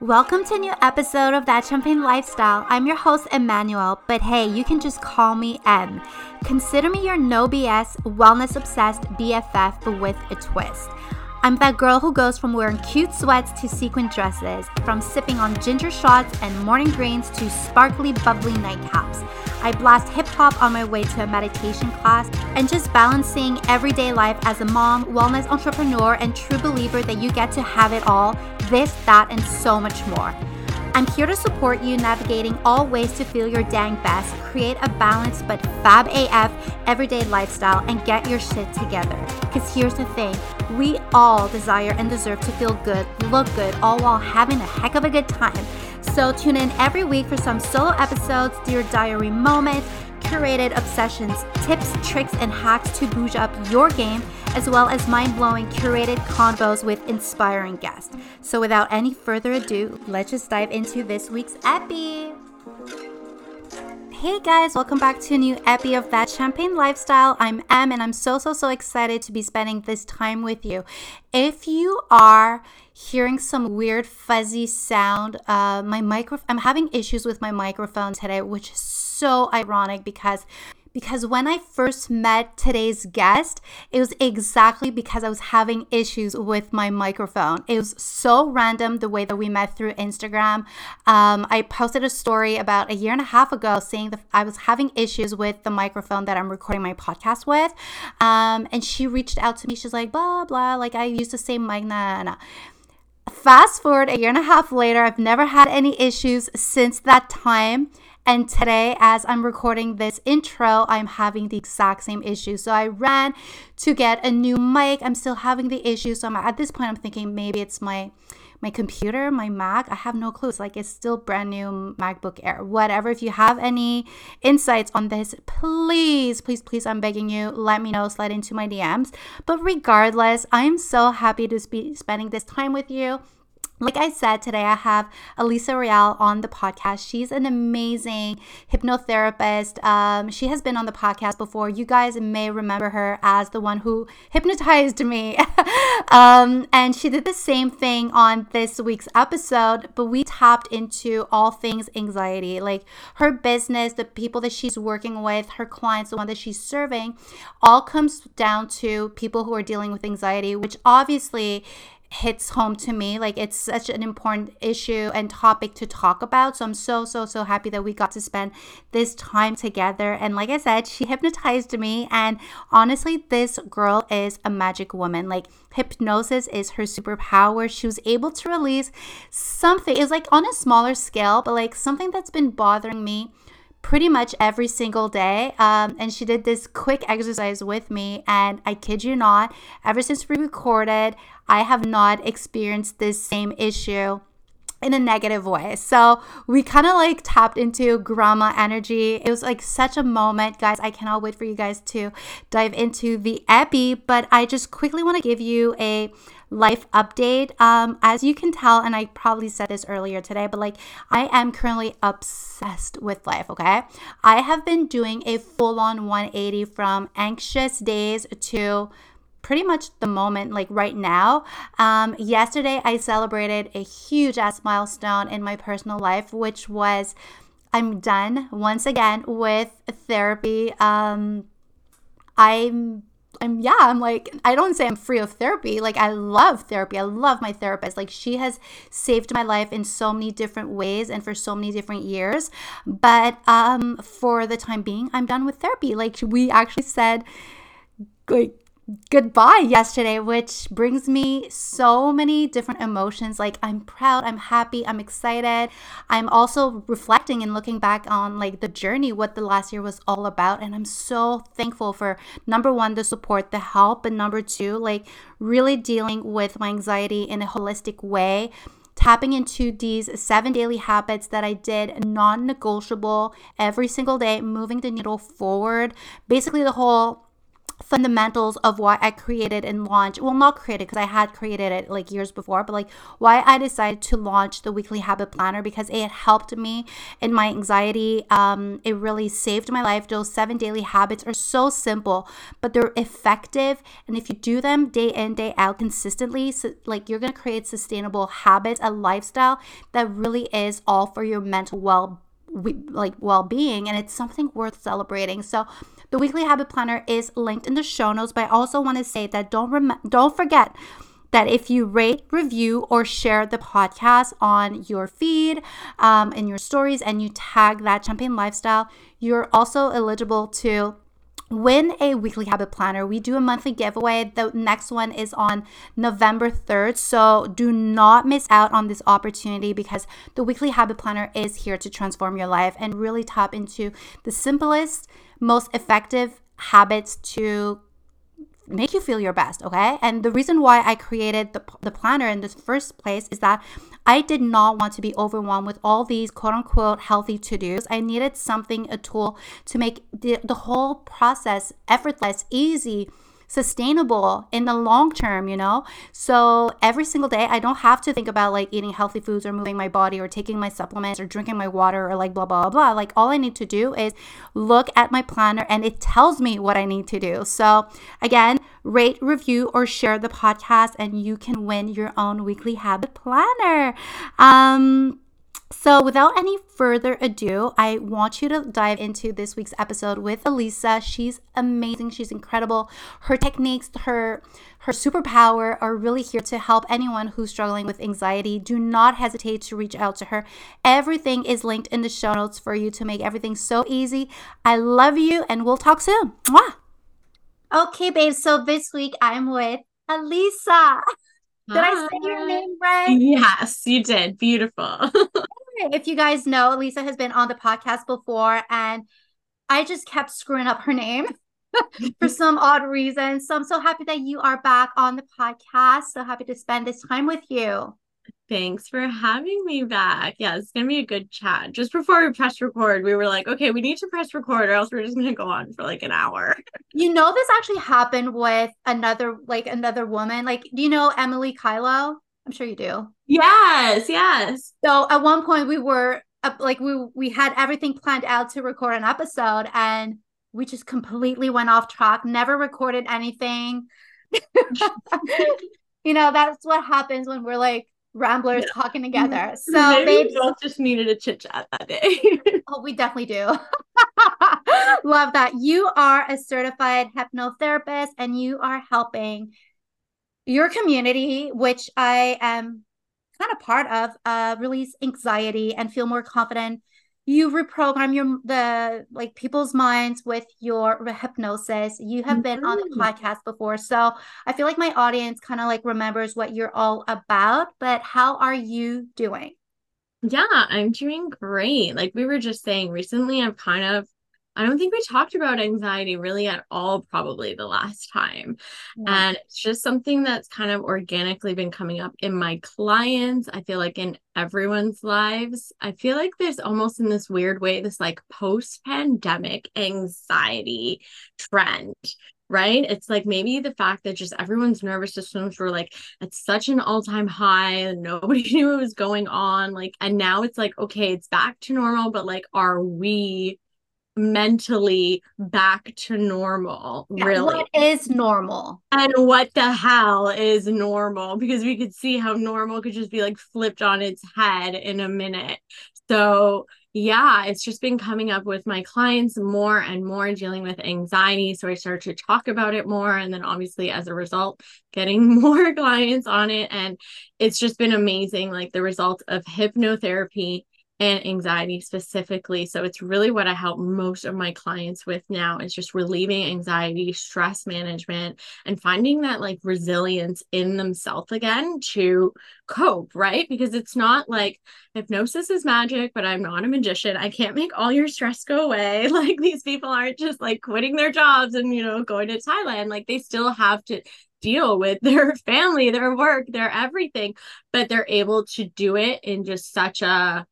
Welcome to a new episode of That Champagne Lifestyle. I'm your host, Emmanuelle, but hey, you can just call me Emm. Consider me your no BS, wellness obsessed BFF, but with a twist. I'm that girl who goes from wearing cute sweats to sequin dresses, from sipping on ginger shots and morning greens to sparkly, bubbly nightcaps. I blast hip hop on my way to a meditation class and just balancing everyday life as a mom, wellness entrepreneur, and true believer that you get to have it all this, that, and so much more. I'm here to support you navigating all ways to feel your dang best, create a balanced but fab AF everyday lifestyle, and get your shit together. Because here's the thing we all desire and deserve to feel good, look good, all while having a heck of a good time. So tune in every week for some solo episodes, dear diary moments, curated obsessions, tips, tricks, and hacks to boost up your game, as well as mind blowing curated convos with inspiring guests. So, without any further ado, let's just dive into this week's epi. Hey guys, welcome back to a new epi of That Champagne Lifestyle. I'm Emm and I'm so, so, so excited to be spending this time with you. If you are hearing some weird fuzzy sound, uh, my micro I'm having issues with my microphone today, which is so ironic because because when I first met today's guest, it was exactly because I was having issues with my microphone. It was so random the way that we met through Instagram. Um, I posted a story about a year and a half ago saying that I was having issues with the microphone that I'm recording my podcast with. Um, and she reached out to me. She's like, blah, blah, like I use the same mic. Nah, nah. Fast forward a year and a half later, I've never had any issues since that time. And today, as I'm recording this intro, I'm having the exact same issue. So I ran to get a new mic. I'm still having the issue. So I'm, at this point, I'm thinking maybe it's my my computer, my Mac. I have no clue. It's like it's still brand new MacBook Air. Whatever. If you have any insights on this, please, please, please, I'm begging you, let me know. Slide into my DMs. But regardless, I'm so happy to be spending this time with you. Like I said, today I have Elisa Reale on the podcast. She's an amazing hypnotherapist. Um, she has been on the podcast before. You guys may remember her as the one who hypnotized me. um, and she did the same thing on this week's episode, but we tapped into all things anxiety like her business, the people that she's working with, her clients, the one that she's serving, all comes down to people who are dealing with anxiety, which obviously hits home to me. Like it's such an important issue and topic to talk about. So I'm so, so, so happy that we got to spend this time together. And like I said, she hypnotized me. And honestly, this girl is a magic woman. Like hypnosis is her superpower. She was able to release something, it's like on a smaller scale, but like something that's been bothering me pretty much every single day. Um, and she did this quick exercise with me. And I kid you not, ever since we recorded, I have not experienced this same issue in a negative way. So we kind of like tapped into grandma energy. It was like such a moment, guys. I cannot wait for you guys to dive into the epi, but I just quickly want to give you a life update. Um, as you can tell, and I probably said this earlier today, but like I am currently obsessed with life, okay? I have been doing a full on 180 from anxious days to pretty much the moment, like right now. Um, yesterday, I celebrated a huge ass milestone in my personal life, which was I'm done once again with therapy. Um, I'm I'm yeah, I'm like I don't say I'm free of therapy. Like I love therapy. I love my therapist. Like she has saved my life in so many different ways and for so many different years. But um for the time being, I'm done with therapy. Like we actually said like goodbye yesterday, which brings me so many different emotions. Like I'm proud, I'm happy, I'm excited. I'm also reflecting and looking back on like the journey, what the last year was all about. And I'm so thankful for number one, the support, the help, and number two, like really dealing with my anxiety in a holistic way tapping into these seven daily habits that I did non negotiable every single day, moving the needle forward. Basically, the whole fundamentals of why I created and launched. Well, not created because I had created it like years before, but like why I decided to launch the weekly habit planner because it helped me in my anxiety. Um, it really saved my life. Those seven daily habits are so simple, but they're effective. And if you do them day in, day out consistently, so, like you're going to create sustainable habits, a lifestyle that really is all for your mental well we, like well-being and it's something worth celebrating so the weekly habit planner is linked in the show notes, but I also want to say that don't rem- don't forget that if you rate, review, or share the podcast on your feed, um, in your stories, and you tag that champagne lifestyle, you're also eligible to win a weekly habit planner. We do a monthly giveaway. The next one is on November 3rd. So do not miss out on this opportunity because the weekly habit planner is here to transform your life and really tap into the simplest most effective habits to make you feel your best, okay? And the reason why I created the, the planner in the first place is that I did not want to be overwhelmed with all these quote unquote healthy to dos. I needed something, a tool to make the, the whole process effortless, easy sustainable in the long term, you know? So every single day, I don't have to think about like eating healthy foods or moving my body or taking my supplements or drinking my water or like blah, blah, blah. Like all I need to do is look at my planner and it tells me what I need to do. So again, rate, review, or share the podcast and you can win your own weekly habit planner. Um, so, without any further ado, I want you to dive into this week's episode with Elisa. She's amazing. She's incredible. Her techniques, her her superpower are really here to help anyone who's struggling with anxiety. Do not hesitate to reach out to her. Everything is linked in the show notes for you to make everything so easy. I love you and we'll talk soon. Mwah! Okay, babe. So this week I'm with Elisa. Did Hi. I say your name right? Yes, you did. Beautiful. if you guys know, Lisa has been on the podcast before, and I just kept screwing up her name for some odd reason. So I'm so happy that you are back on the podcast. So happy to spend this time with you. Thanks for having me back. Yeah, it's gonna be a good chat. Just before we press record, we were like, okay, we need to press record, or else we're just gonna go on for like an hour. You know, this actually happened with another like another woman. Like, do you know Emily Kylo? I'm sure you do. Yes, yes. So at one point we were like we we had everything planned out to record an episode and we just completely went off track, never recorded anything. you know, that's what happens when we're like ramblers yeah. talking together. So maybe babes, we both just needed a chit chat that day. oh, we definitely do. Love that. You are a certified hypnotherapist and you are helping your community, which I am kind of part of, uh, release anxiety and feel more confident. You reprogram your the like people's minds with your hypnosis. You have been on the mm-hmm. podcast before, so I feel like my audience kind of like remembers what you're all about. But how are you doing? Yeah, I'm doing great. Like we were just saying recently, I've kind of I don't think we talked about anxiety really at all, probably the last time. Yeah. And it's just something that's kind of organically been coming up in my clients. I feel like in everyone's lives. I feel like there's almost in this weird way, this like post pandemic anxiety trend right? It's like maybe the fact that just everyone's nervous systems were like at such an all time high and nobody knew what was going on. Like, and now it's like, okay, it's back to normal, but like, are we mentally back to normal yeah, really. what is normal? And what the hell is normal? Because we could see how normal could just be like flipped on its head in a minute. So yeah it's just been coming up with my clients more and more dealing with anxiety. So i started to talk about it more and then obviously as a result getting more clients on it. And it's just been amazing like the result of hypnotherapy and anxiety specifically. So it's really what I help most of my clients with now is just relieving anxiety, stress management, and finding that like resilience in themselves again to cope, right? Because it's not like hypnosis is magic, but I'm not a magician. I can't make all your stress go away. Like these people aren't just like quitting their jobs and, you know, going to Thailand. Like they still have to deal with their family, their work, their everything, but they're able to do it in just such a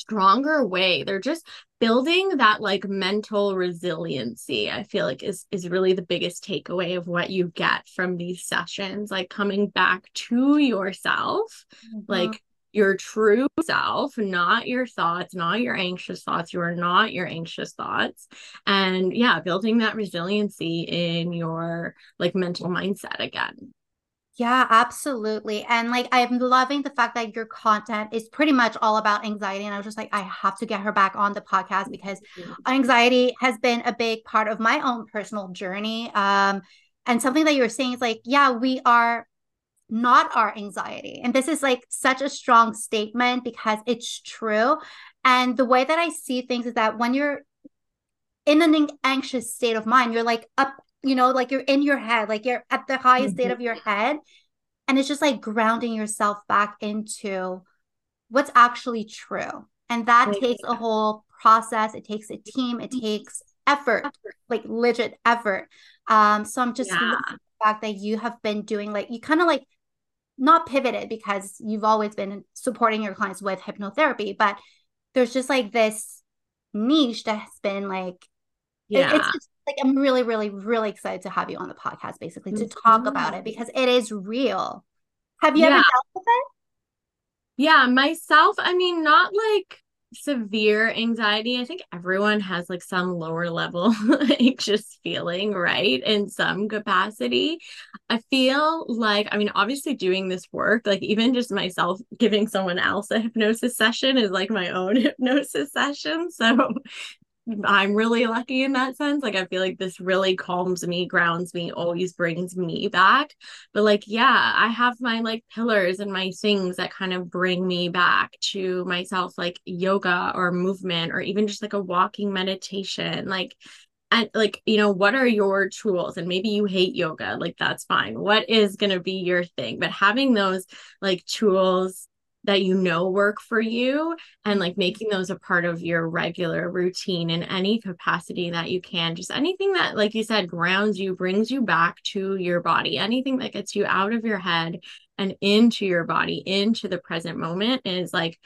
stronger way. They're just building that like mental resiliency. I feel like is is really the biggest takeaway of what you get from these sessions, like coming back to yourself, mm-hmm. like your true self, not your thoughts, not your anxious thoughts. You are not your anxious thoughts. And yeah, building that resiliency in your like mental mindset again. Yeah, absolutely. And like I'm loving the fact that your content is pretty much all about anxiety. And I was just like, I have to get her back on the podcast because mm-hmm. anxiety has been a big part of my own personal journey. Um, and something that you're saying is like, yeah, we are not our anxiety. And this is like such a strong statement because it's true. And the way that I see things is that when you're in an anxious state of mind, you're like up you know, like you're in your head, like you're at the highest state mm-hmm. of your head. And it's just like grounding yourself back into what's actually true. And that takes a whole process. It takes a team, it takes effort, like legit effort. Um, so I'm just yeah. the fact that you have been doing like you kind of like not pivoted because you've always been supporting your clients with hypnotherapy, but there's just like this niche that's been like yeah. It, it's like I'm really, really, really excited to have you on the podcast, basically to talk about it because it is real. Have you yeah. ever dealt with it? Yeah, myself, I mean, not like severe anxiety. I think everyone has like some lower level anxious feeling, right? In some capacity. I feel like, I mean, obviously doing this work, like even just myself giving someone else a hypnosis session is like my own hypnosis session. So I'm really lucky in that sense. Like I feel like this really calms me, grounds me, always brings me back. But like yeah, I have my like pillars and my things that kind of bring me back to myself like yoga or movement or even just like a walking meditation. Like and like you know what are your tools and maybe you hate yoga like that's fine what is going to be your thing but having those like tools that you know work for you and like making those a part of your regular routine in any capacity that you can. Just anything that like you said grounds you brings you back to your body. Anything that gets you out of your head and into your body into the present moment is like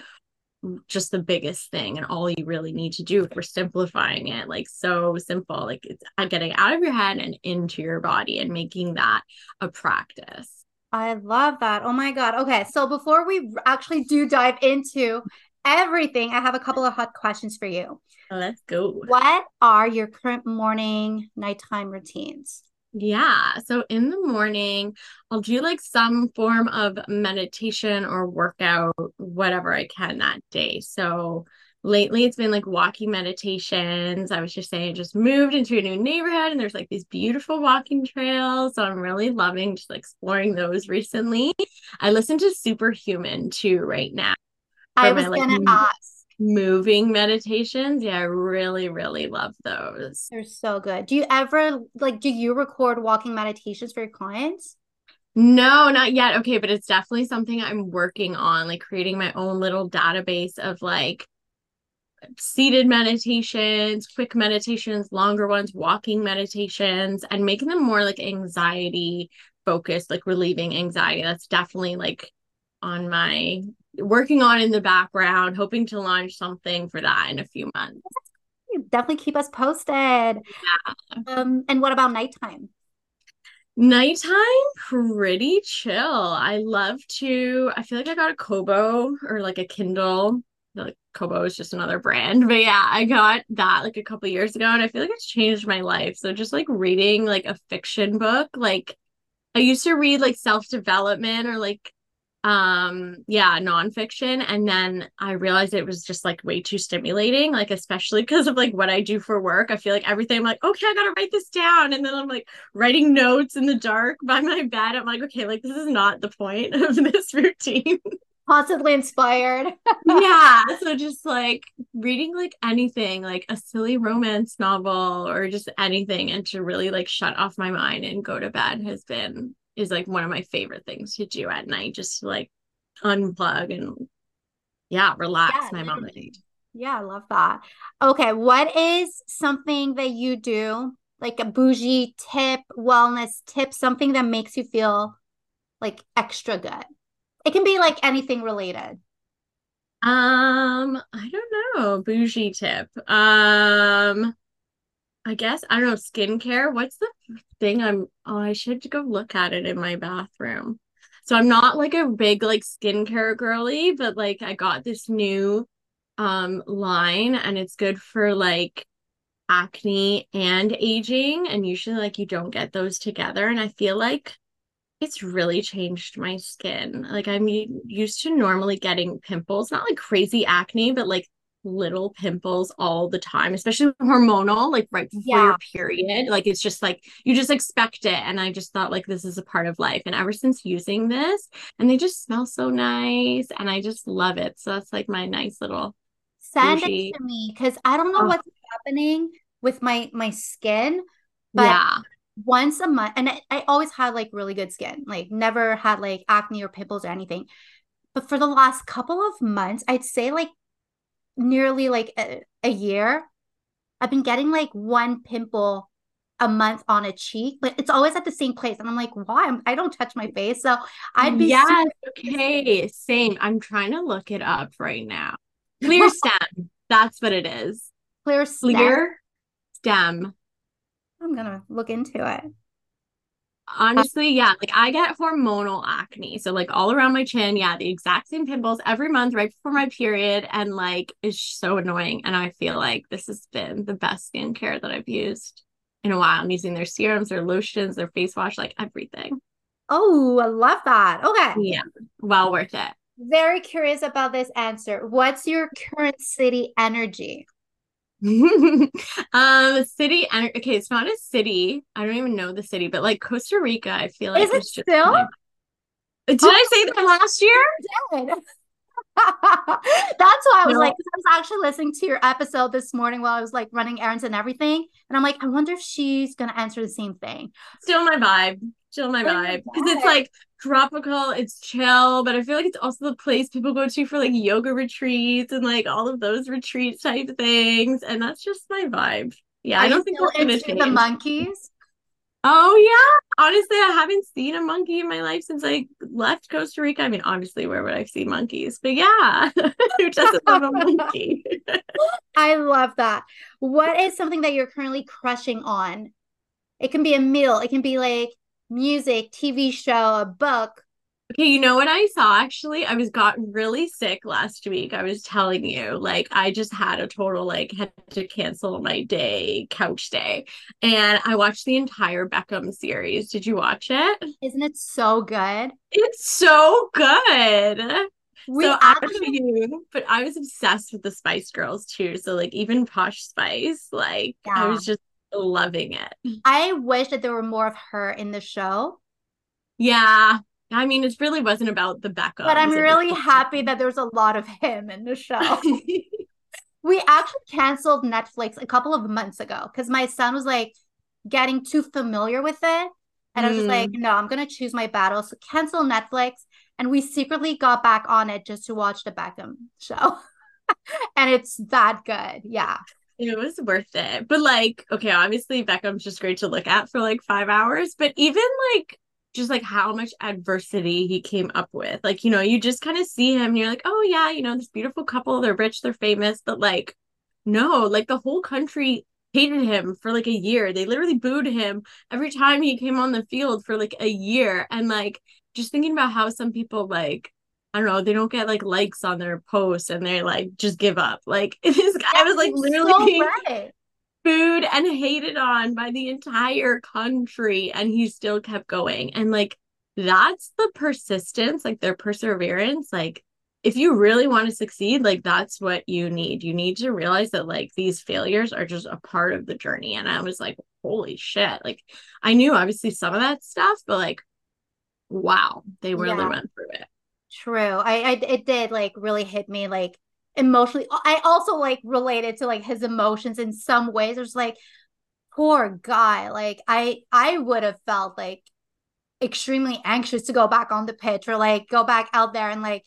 just the biggest thing and all you really need to do for simplifying it. Like so simple. Like it's uh, getting out of your head and into your body and making that a practice I love that. Oh my God. Okay. So before we actually do dive into everything, I have a couple of hot questions for you. Let's go. What are your current morning, nighttime routines? Yeah. So in the morning, I'll do like some form of meditation or workout, whatever I can that day. So lately it's been like walking meditations. I was just saying, I just moved into a new neighborhood and there's like these beautiful walking trails. So I'm really loving just exploring those recently. I listen to Superhuman too right now. I was my, gonna like, ask. Moving meditations. Yeah, I really, really love those. They're so good. Do you ever like do you record walking meditations for your clients? No, not yet. Okay, but it's definitely something I'm working on, like creating my own little database of like seated meditations, quick meditations, longer ones, walking meditations, and making them more like anxiety focused, like relieving anxiety. That's definitely like on my working on in the background, hoping to launch something for that in a few months. Definitely keep us posted. Yeah. Um, and what about nighttime? Nighttime, pretty chill. I love to, I feel like I got a Kobo or like a Kindle like Kobo is just another brand. But yeah, I got that like a couple years ago and I feel like it's changed my life. So just like reading like a fiction book, like I used to read like self-development or like um yeah nonfiction and then i realized it was just like way too stimulating like especially because of like what i do for work i feel like everything i'm like okay i gotta write this down and then i'm like writing notes in the dark by my bed i'm like okay like this is not the point of this routine Possibly inspired. yeah. So just like reading like anything, like a silly romance novel or just anything, and to really like shut off my mind and go to bed has been is like one of my favorite things to do at night, just to like unplug and yeah, relax yeah, my mind. Yeah, I love that. Okay, what is something that you do, like a bougie tip, wellness tip, something that makes you feel like extra good? It can be like anything related. Um, I don't know. Bougie tip. Um, I guess I don't know skincare. What's the thing I'm oh, I should go look at it in my bathroom. So I'm not like a big like skincare girly, but like I got this new um line and it's good for like acne and aging and usually like you don't get those together and I feel like it's really changed my skin. Like I'm used to normally getting pimples, not like crazy acne, but like little pimples all the time, especially hormonal, like right before yeah. your period. Like it's just like you just expect it. And I just thought like this is a part of life. And ever since using this, and they just smell so nice and I just love it. So that's like my nice little send bougie. it to me because I don't know oh. what's happening with my my skin. But yeah. Once a month, and I, I always had like really good skin, like never had like acne or pimples or anything. But for the last couple of months, I'd say like nearly like a, a year, I've been getting like one pimple a month on a cheek, but it's always at the same place. And I'm like, why? I'm, I do not touch my face. So I'd be yeah super- okay, same. I'm trying to look it up right now. Clearstem. That's what it is. Clearstem. Clear stem. I'm gonna look into it. Honestly, yeah, like I get hormonal acne. So like all around my chin, yeah, the exact same pimples every month right before my period and like it's so annoying and I feel like this has been the best skincare that I've used in a while. I'm using their serums, their lotions, their face wash, like everything. Oh, I love that. Okay. Yeah. Well worth it. Very curious about this answer. What's your current city energy? um city okay it's not a city. I don't even know the city but like costa rica i feel like is it still? my... did oh, i say that last year? did. that's why i was no. like i was actually listening to your episode this morning while i was like running errands and everything and i'm like i wonder if she's gonna answer the same thing. Still my vibe. Still my vibe. Because it's like tropical, it's chill, but I feel like it's also the place people go to for like yoga retreats and like all of those retreat type things. And that's just my vibe. Yeah, Are I don't think change. the monkeys. Oh yeah. Honestly, I haven't seen a monkey in my life since I left Costa Rica. I mean, obviously, where would I see monkeys? But yeah, who doesn't love a monkey? I love that. What is something that you're currently crushing on? It can be a meal, it can be like music, TV show, a book. Okay, you know what I saw actually? I was got really sick last week. I was telling you, like I just had a total like had to cancel my day, couch day. And I watched the entire Beckham series. Did you watch it? Isn't it so good? It's so good. We so actually, you, but I was obsessed with the Spice Girls too. So like even Posh Spice, like yeah. I was just loving it. I wish that there were more of her in the show. Yeah. I mean, it really wasn't about the Beckham. But I'm really happy that there's a lot of him in the show. we actually canceled Netflix a couple of months ago because my son was like getting too familiar with it. And mm. I was just like, mm. no, I'm going to choose my battles. So cancel Netflix. And we secretly got back on it just to watch the Beckham show. and it's that good. Yeah. It was worth it. But like, okay, obviously Beckham's just great to look at for like five hours. But even like just like how much adversity he came up with. Like, you know, you just kind of see him and you're like, oh yeah, you know, this beautiful couple, they're rich, they're famous, but like, no, like the whole country hated him for like a year. They literally booed him every time he came on the field for like a year. And like just thinking about how some people like I don't know, they don't get like likes on their posts and they're like just give up. Like this guy was like literally so being right. booed and hated on by the entire country and he still kept going. And like that's the persistence, like their perseverance. Like if you really want to succeed, like that's what you need. You need to realize that like these failures are just a part of the journey. And I was like, holy shit. Like I knew obviously some of that stuff, but like wow, they really yeah. went through it. True. I, I it did like really hit me like emotionally. I also like related to like his emotions in some ways. There's like poor guy. Like I I would have felt like extremely anxious to go back on the pitch or like go back out there and like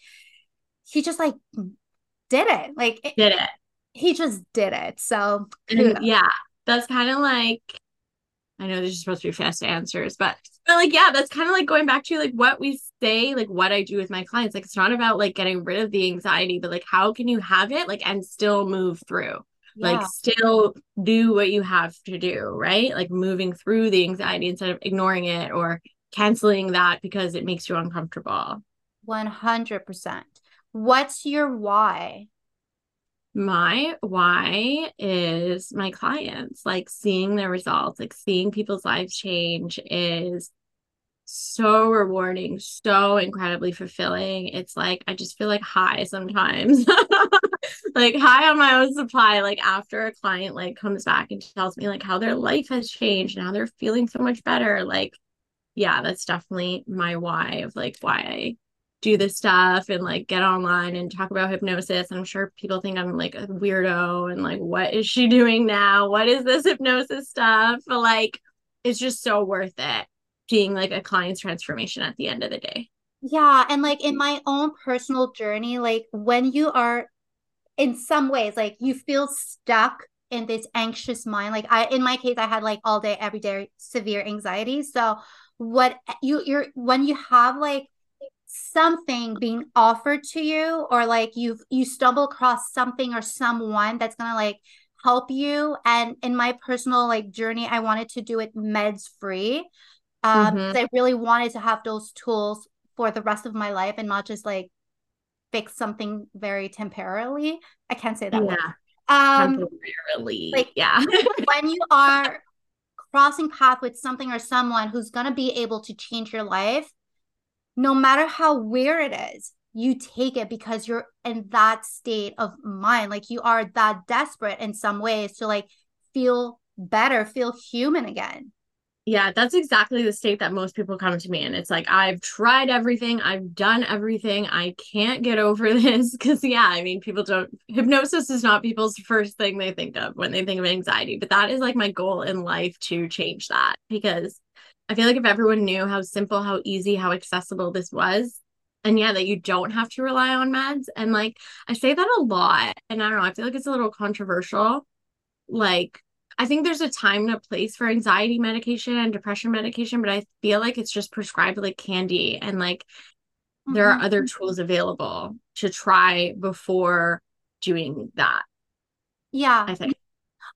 he just like did it. Like did it. He just did it. So and, yeah, that's kind of like I know there's supposed to be fast answers, but but like yeah, that's kind of like going back to like what we say, like what I do with my clients. Like it's not about like getting rid of the anxiety, but like how can you have it like and still move through? Yeah. Like still do what you have to do, right? Like moving through the anxiety instead of ignoring it or canceling that because it makes you uncomfortable. 100%. What's your why? My why is my clients like seeing their results like seeing people's lives change is so rewarding so incredibly fulfilling. It's like i just feel like high sometimes. Like high on my own supply like after a client like comes back and tells me like how their life has changed now they're feeling so much better like yeah that's definitely my why of like why i do this stuff and like get online and talk about hypnosis. I'm sure people think I'm like a weirdo and like, what is she doing now? What is this hypnosis stuff? But like, it's just so worth it seeing like a client's transformation at the end of the day. Yeah. And like in my own personal journey, like when you are in some ways, like you feel stuck in this anxious mind. Like I, in my case, I had like all day, every day severe anxiety. So what you, you're, when you have like something being offered to you or like you've you stumble across something or someone that's gonna like help you. And in my personal like journey i wanted to do it meds free um mm-hmm. i really wanted to have those tools for the rest of my life and not just like fix something very temporarily. I can't say that yeah. word um temporarily. like yeah. when you are crossing path with something or someone who's going to be able to change your life no matter how weird it is, you take it because you're in that state of mind. Like you are that desperate in some ways to like feel better, feel human again. Yeah, that's exactly the state that most people come to me and It's like, I've tried everything, I've done everything, I can't get over this. Cause, yeah, I mean, people don't, hypnosis is not people's first thing they think of when they think of anxiety, but that is like my goal in life to change that because I feel like if everyone knew how simple, how easy, how accessible this was, and yeah, that you don't have to rely on meds. And like, I say that a lot, and I don't know, I feel like it's a little controversial. Like, I think there's a time and a place for anxiety medication and depression medication, but I feel like it's just prescribed like candy and like mm-hmm. there are mm-hmm. other tools available to try before doing that. Yeah. I think.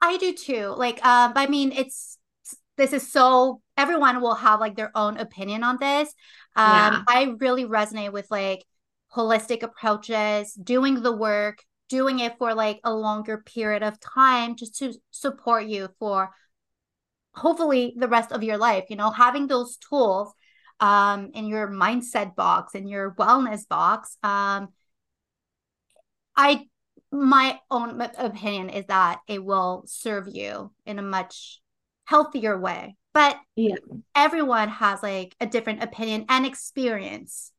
I do too. Like, um, I mean, it's this is so everyone will have like their own opinion on this. Um, yeah. I really resonate with like holistic approaches, doing the work, doing it for like a longer period of time just to support you for hopefully the rest of your life. You know, having those tools um, in your mindset box, in your wellness box. Um, I my own opinion is that it will serve you in a much healthier way. But yeah. everyone has like a different opinion and experience.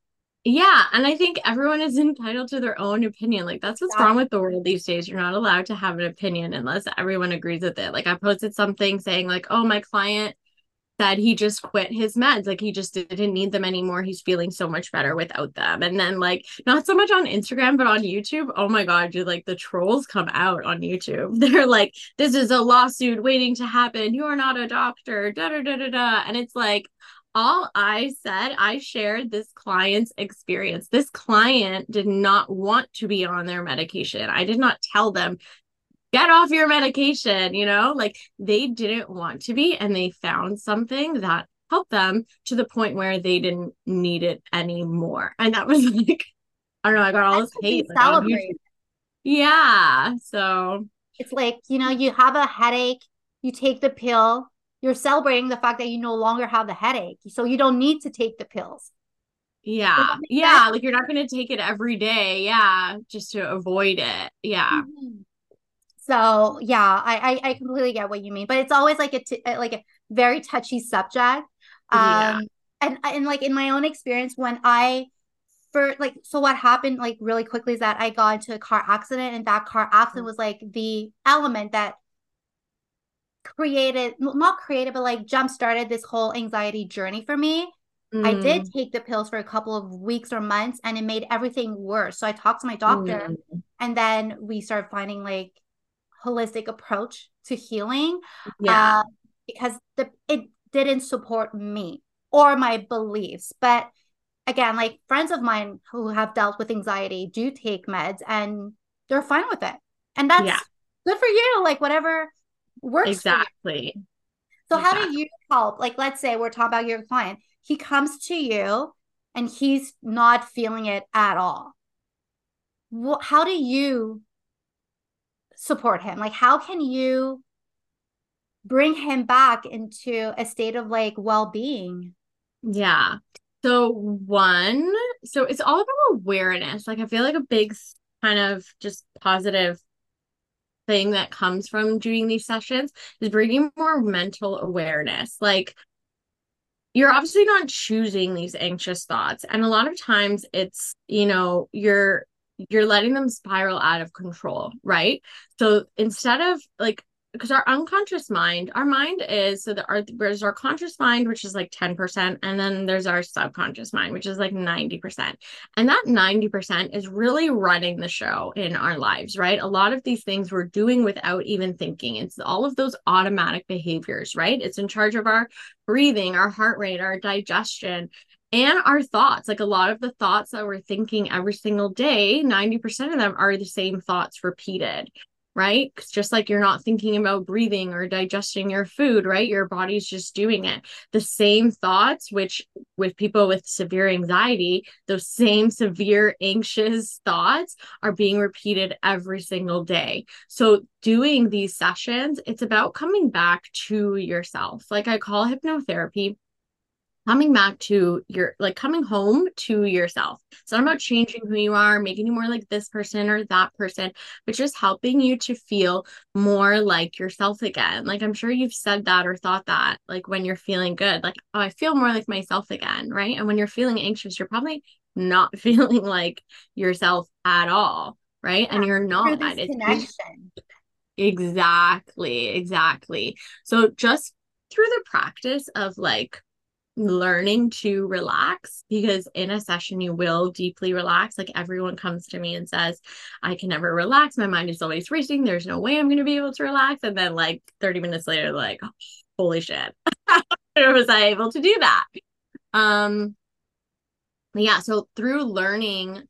Yeah, and I think everyone is entitled to their own opinion. Like that's what's yeah. wrong with the world these days. You're not allowed to have an opinion unless everyone agrees with it. Like I posted something saying like, "Oh, my client said he just quit his meds. Like he just didn't need them anymore. He's feeling so much better without them. And then like not so much on Instagram, but on YouTube. Oh my god, dude, like the trolls come out on YouTube. They're like, this is a lawsuit waiting to happen. You're not a doctor. Da da da da da. And it's like all I said, I shared this client's experience. This client did not want to be on their medication. I did not tell them get off your medication, you know, like they didn't want to be and they found something that helped them to the point where they didn't need it anymore. And that was like, I don't know, I got all this hate. Like, yeah. So it's like, you know, you have a headache, you take the pill, you're celebrating the fact that you no longer have the headache. So you don't need to take the pills. Yeah. Yeah. Like you're not going to take it every day. Yeah. Just to avoid it. Yeah. Mm-hmm. So yeah, I, I, I completely get what you mean, but it's always like a t- like a very touchy subject. Um, yeah. and and like in my own experience, when I for like so what happened like really quickly is that I got into a car accident, and that car accident was like the element that created not created but like jump started this whole anxiety journey for me mm. i did mm. take the pills for a couple of weeks or months and it made everything worse so i talked to my doctor mm. and then we started finding like holistic approach to healing. Yeah. Uh, because the it didn't support me or my beliefs. But again, like friends of mine who have dealt with anxiety do take meds and they're fine with it. And that's yeah. good for you. Like whatever works. Exactly. So exactly. how do you help? Like let's say we're talking about your client. He comes to you and he's not feeling it at all. How do you support him? Like how can you bring him back into a state of like well-being? Yeah. So one, so it's all about awareness. Like I feel like a big kind of just positive thing that comes from doing these sessions is bringing more mental awareness. Like you're obviously not choosing these anxious thoughts and a lot of times it's, you know, you're you're letting them spiral out of control, right? So instead of like because our unconscious mind, our mind is so that our there's our conscious mind, which is like 10%, and then there's our subconscious mind, which is like 90%. And that 90% is really running the show in our lives, right? A lot of these things we're doing without even thinking. It's all of those automatic behaviors, right? It's in charge of our breathing, our heart rate, our digestion, and our thoughts like a lot of the thoughts that we're thinking every single day 90% of them are the same thoughts repeated right? Just like you're not thinking about breathing or digesting your food, right? Your body's just doing it. The same thoughts, which with people with severe anxiety, those same severe anxious thoughts are being repeated every single day. So, doing these sessions, it's about coming back to yourself. Like I call hypnotherapy coming back to your like coming home to yourself. It's not about changing who you are, making you more like this person or that person, but just helping you to feel more like yourself again. Like I'm sure you've said that or thought that like when you're feeling good, like oh, I feel more like myself again, right? And when you're feeling anxious, you're probably not feeling like yourself at all, right? Yeah, and you're not. It's connection. Exactly, exactly. So just through the practice of like learning to relax because in a session you will deeply relax. Like everyone comes to me and says i can never relax. My mind is always racing. There's no way i'm going to be able to relax. And then like 30 minutes later like holy shit. Was i able to do that? Um yeah so through learning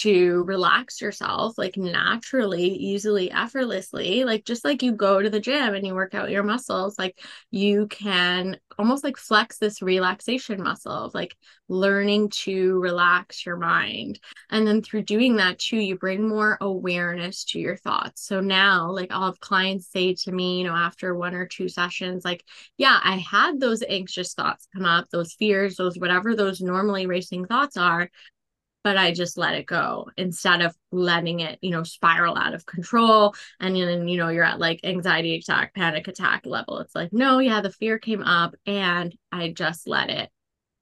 to relax yourself like naturally, easily, effortlessly. Like just like you go to the gym and you work out your muscles, like you can almost like flex this relaxation muscle of like learning to relax your mind. And then through doing that too, you bring more awareness to your thoughts. So now, like I'll have clients say to me, you know, after one or two sessions, like, yeah, I had those anxious thoughts come up, those fears, those whatever those normally racing thoughts are but I just let it go instead of letting it, you know, spiral out of control. And then, you know, you're at like anxiety attack, panic attack level. It's like, no, yeah, the fear came up and I just let it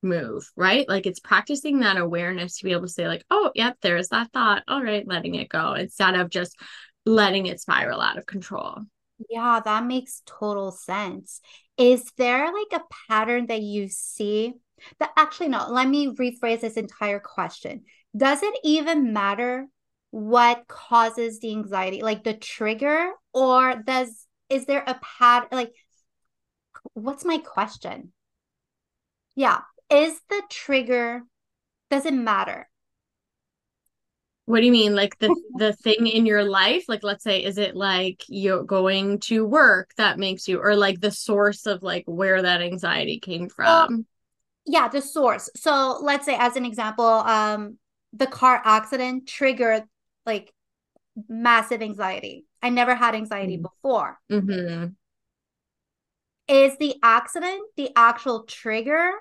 move, right? Like it's practicing that awareness to be able to say, like, oh, yep, there's that thought. All right, letting it go instead of just letting it spiral out of control. Yeah, that makes total sense. Is there like a pattern that you see that actually no let me rephrase this entire question. Does it even matter what causes the anxiety like the trigger or does is there a pattern like what's my question? Yeah is the trigger does it matter? What do you mean like the the thing in your life? Like let's say is it like you're going to work that makes you or like the source of like where that anxiety came from yeah the source. So let's say as an example um the car accident triggered like massive anxiety. I never had anxiety mm-hmm. before. Mm-hmm. is the accident the actual trigger?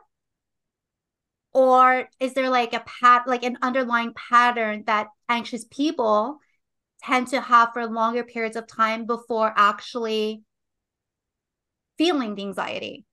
Or is there like a pat like an underlying pattern that anxious people tend to have for longer periods of time before actually feeling the anxiety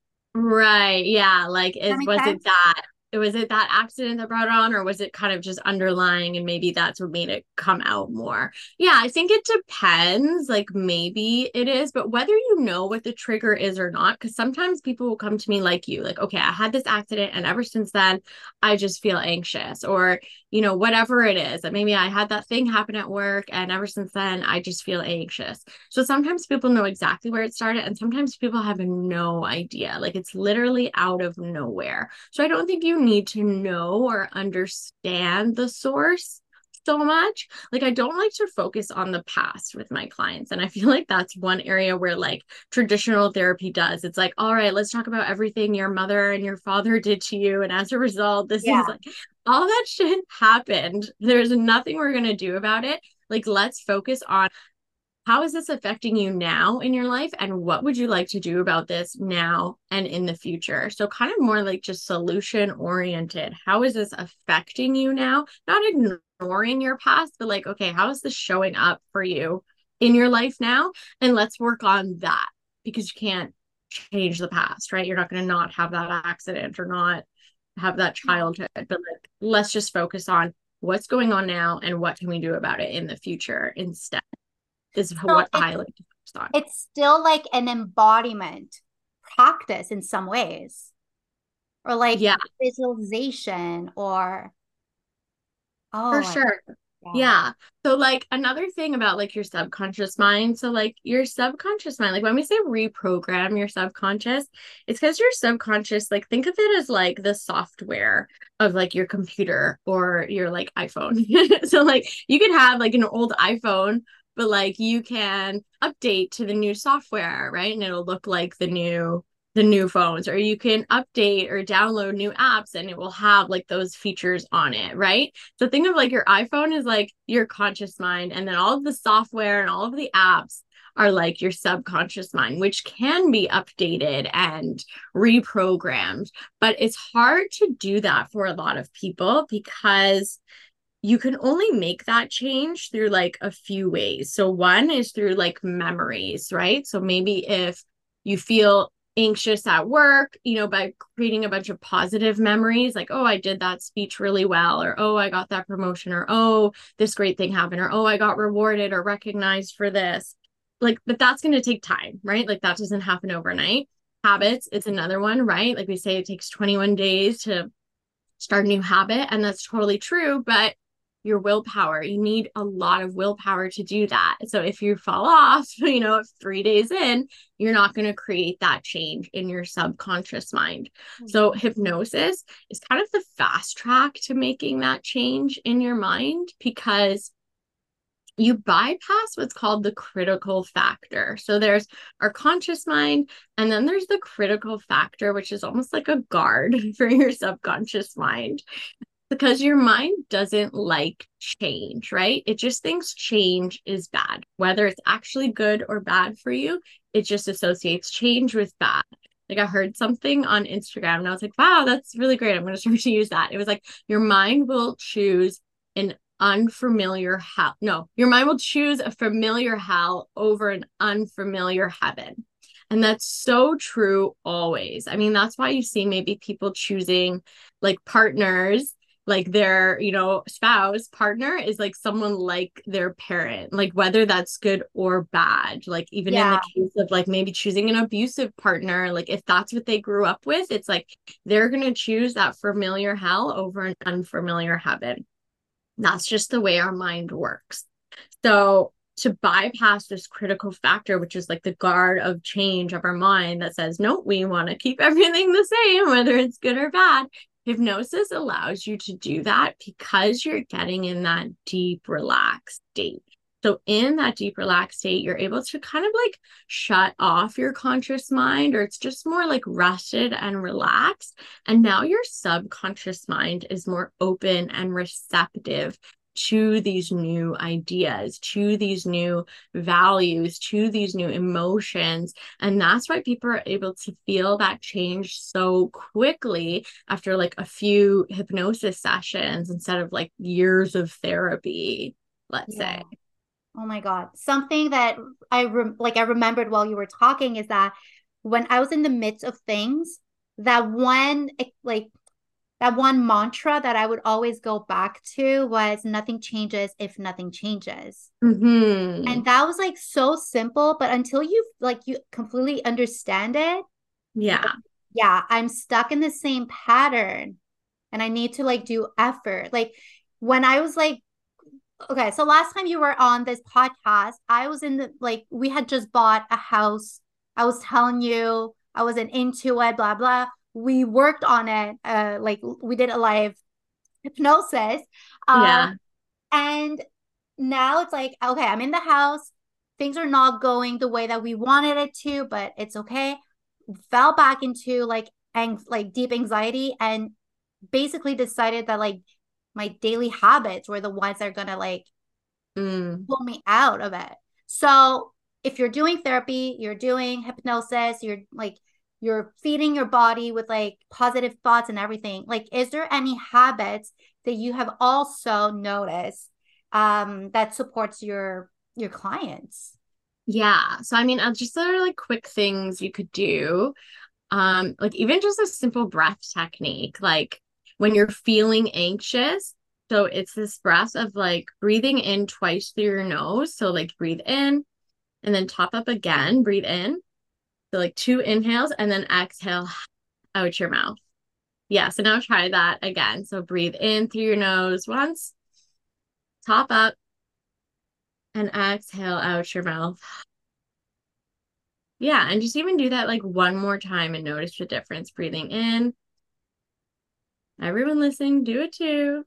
Right. Yeah. Like, is was sense? it that? Was it that accident that brought it on or was it kind of just underlying and maybe that's what made it come out more? Yeah i think it depends like maybe it is but whether you know what the trigger is or not because sometimes people will come to me like you like okay i had this accident and ever since then i just feel anxious or you know whatever it is that maybe i had that thing happen at work and ever since then i just feel anxious. So sometimes people know exactly where it started and sometimes people have no idea like it's literally out of nowhere. So i don't think you need to know or understand the source so much. Like I don't like to focus on the past with my clients. And I feel like that's one area where like traditional therapy does. It's like, all right, let's talk about everything your mother and your father did to you. And as a result, this yeah. is like all that shit happened. There's nothing we're gonna do about it. Like let's focus on how is this affecting you now in your life and what would you like to do about this now and in the future? So kind of more like just solution oriented. How is this affecting you now? Not ignoring your past but like okay how is this showing up for you in your life now? And let's work on that because you can't change the past right? You're not going to not have that accident or not have that mm-hmm. childhood but like let's just focus on what's going on now and what can we do about it in the future instead is so what I like to focus on. It's still like an embodiment practice in some ways. Or like yeah. visualization or oh for sure. Yeah. yeah. So like another thing about like your subconscious mind. So like your subconscious mind, like when we say reprogram your subconscious, it's because your subconscious, like think of it as like the software of like your computer or your like iPhone. so like you could have like an old iPhone but like you can update to the new software, right? And it'll look like the new the new phones or you can update or download new apps and it will have like those features on it, right? So think of like your iPhone is like your conscious mind and then all of the software and all of the apps are like your subconscious mind, which can be updated and reprogrammed. But it's hard to do that for a lot of people because you can only make that change through like a few ways. So, one is through like memories, right? So, maybe if you feel anxious at work, you know, by creating a bunch of positive memories, like, oh, I did that speech really well, or oh, I got that promotion, or oh, this great thing happened, or oh, I got rewarded or recognized for this. Like, but that's going to take time, right? Like, that doesn't happen overnight. Habits, it's another one, right? Like we say, it takes 21 days to start a new habit, and that's totally true. But your willpower. You need a lot of willpower to do that. So if you fall off, you know, three days in, you're not going to create that change in your subconscious mind. Mm-hmm. So hypnosis is kind of the fast track to making that change in your mind because you bypass what's called the critical factor. So there's our conscious mind, and then there's the critical factor, which is almost like a guard for your subconscious mind because your mind doesn't like change, right? It just thinks change is bad, whether it's actually good or bad for you. It just associates change with bad. Like I heard something on Instagram and I was like, wow, that's really great. I'm going to start to use that. It was like, your mind will choose an unfamiliar hell. No, your mind will choose a familiar hell over an unfamiliar heaven. And that's so true always. I mean, that's why you see maybe people choosing like partners like their you know spouse partner is like someone like their parent like whether that's good or bad like even yeah. in the case of like maybe choosing an abusive partner like if that's what they grew up with it's like they're going to choose that familiar hell over an unfamiliar heaven that's just the way our mind works so to bypass this critical factor which is like the guard of change of our mind that says no we want to keep everything the same whether it's good or bad Hypnosis allows you to do that because you're getting in that deep, relaxed state. So, in that deep, relaxed state, you're able to kind of like shut off your conscious mind, or it's just more like rested and relaxed. And now your subconscious mind is more open and receptive to these new ideas, to these new values, to these new emotions. And that's why people are able to feel that change so quickly after like a few hypnosis sessions instead of like years of therapy, let's yeah. say. Oh my God. Something that I re- like I remembered while you were talking is that when I was in the midst of things, that one like that one mantra that I would always go back to was nothing changes if nothing changes. Mm-hmm. And that was like so simple, but until you like you completely understand it, yeah. Like, yeah, I'm stuck in the same pattern and I need to like do effort. Like when I was like okay, so last time you were on this podcast, I was in the like we had just bought a house. I was telling you I wasn't into it, blah blah we worked on it uh like we did a live hypnosis um, yeah. and now it's like okay i'm in the house. Things are not going the way that we wanted it to but it's okay. Fell back into like ang- like deep anxiety and basically decided that like my daily habits were the ones that are gonna like mm. pull me out of it. So if you're doing therapy you're doing hypnosis you're like you're feeding your body with like positive thoughts and everything. Like is there any habits that you have also noticed um that supports your your clients? Yeah. So i mean just there are like quick things you could do. Um like even just a simple breath technique like when you're feeling anxious so it's this breath of like breathing in twice through your nose. So like breathe in and then top up again breathe in so like two inhales and then exhale out your mouth. Yeah, so now try that again. So breathe in through your nose once, top up, and exhale out your mouth. Yeah, and just even do that like one more time and notice the difference. Breathing in. Everyone listening, do it too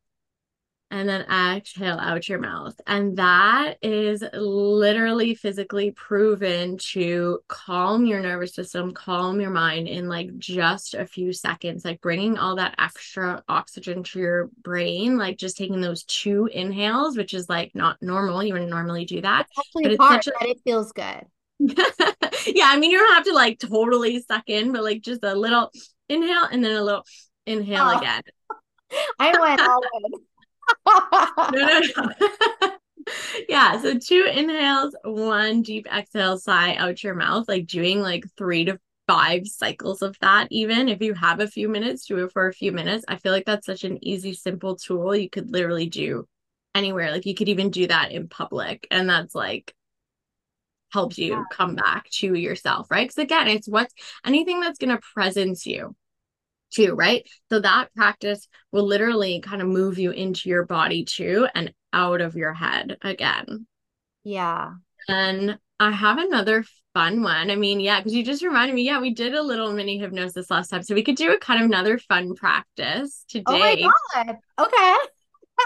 and then exhale out your mouth. And that is literally physically proven to calm your nervous system, calm your mind in like just a few seconds, like bringing all that extra oxygen to your brain, like just taking those two inhales, which is like not normal. You wouldn't normally do that. It's actually but hard, a- but it feels good. yeah, I mean, you don't have to like totally suck in, but like just a little inhale and then a little inhale oh. again. I went all in no, no, no. yeah. So two inhales, one deep exhale, sigh out your mouth, like doing like three to five cycles of that. Even if you have a few minutes, do it for a few minutes. I feel like that's such an easy, simple tool you could literally do anywhere. Like you could even do that in public. And that's like, helps you yeah. come back to yourself, right? Because again, it's what's anything that's going to presence you too, right? So that practice will literally kind of move you into your body too and out of your head again. Yeah. And I have another fun one. I mean, yeah, because you just reminded me, yeah, we did a little mini hypnosis last time. So we could do a kind of another fun practice today. Oh my God. Okay.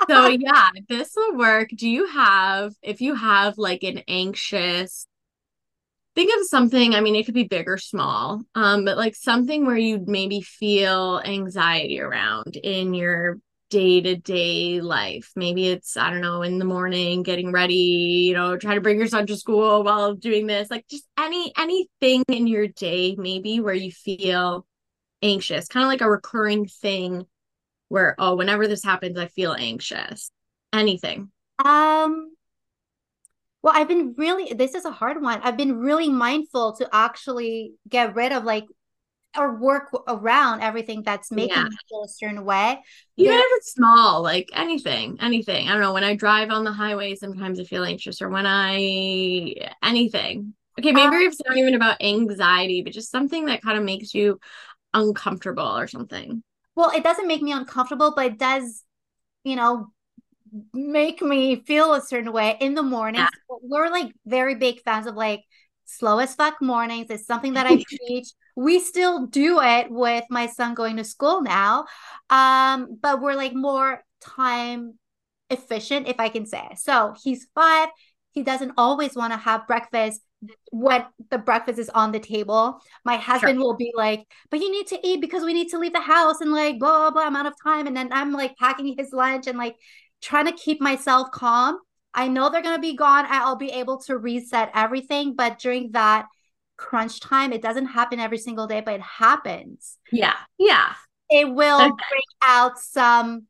so yeah, this will work. Do you have, if you have like an anxious think of something i mean it could be big or small um but like something where you maybe feel anxiety around in your day-to-day life. Maybe it's i don't know in the morning getting ready you know try to bring your son to school while doing this like just any anything in your day maybe where you feel anxious kind of like a recurring thing where oh whenever this happens i feel anxious. Anything. Um well, I've been really, this is a hard one. I've been really mindful to actually get rid of like, or work around everything that's making yeah. me feel a certain way. Even if it's small, like anything, anything. I don't know. When I drive on the highway, sometimes I feel anxious, or when I, anything. Okay, maybe um, it's not even about anxiety, but just something that kind of makes you uncomfortable or something. Well, it doesn't make me uncomfortable, but it does, you know, make me feel a certain way in the morning. Yeah. We're like very big fans of like slow as fuck mornings. It's something that I preach. We still do it with my son going to school now. Um, but we're like more time efficient, if I can say. So he's five. He doesn't always want to have breakfast when the breakfast is on the table. My husband sure. will be like, but you need to eat because we need to leave the house and like blah, blah, blah amount of time. And then I'm like packing his lunch and like trying to keep myself calm. I know they're going to be gone. I'll be able to reset everything. But during that crunch time, it doesn't happen every single day, but it happens. Yeah. Yeah. It will okay. bring out some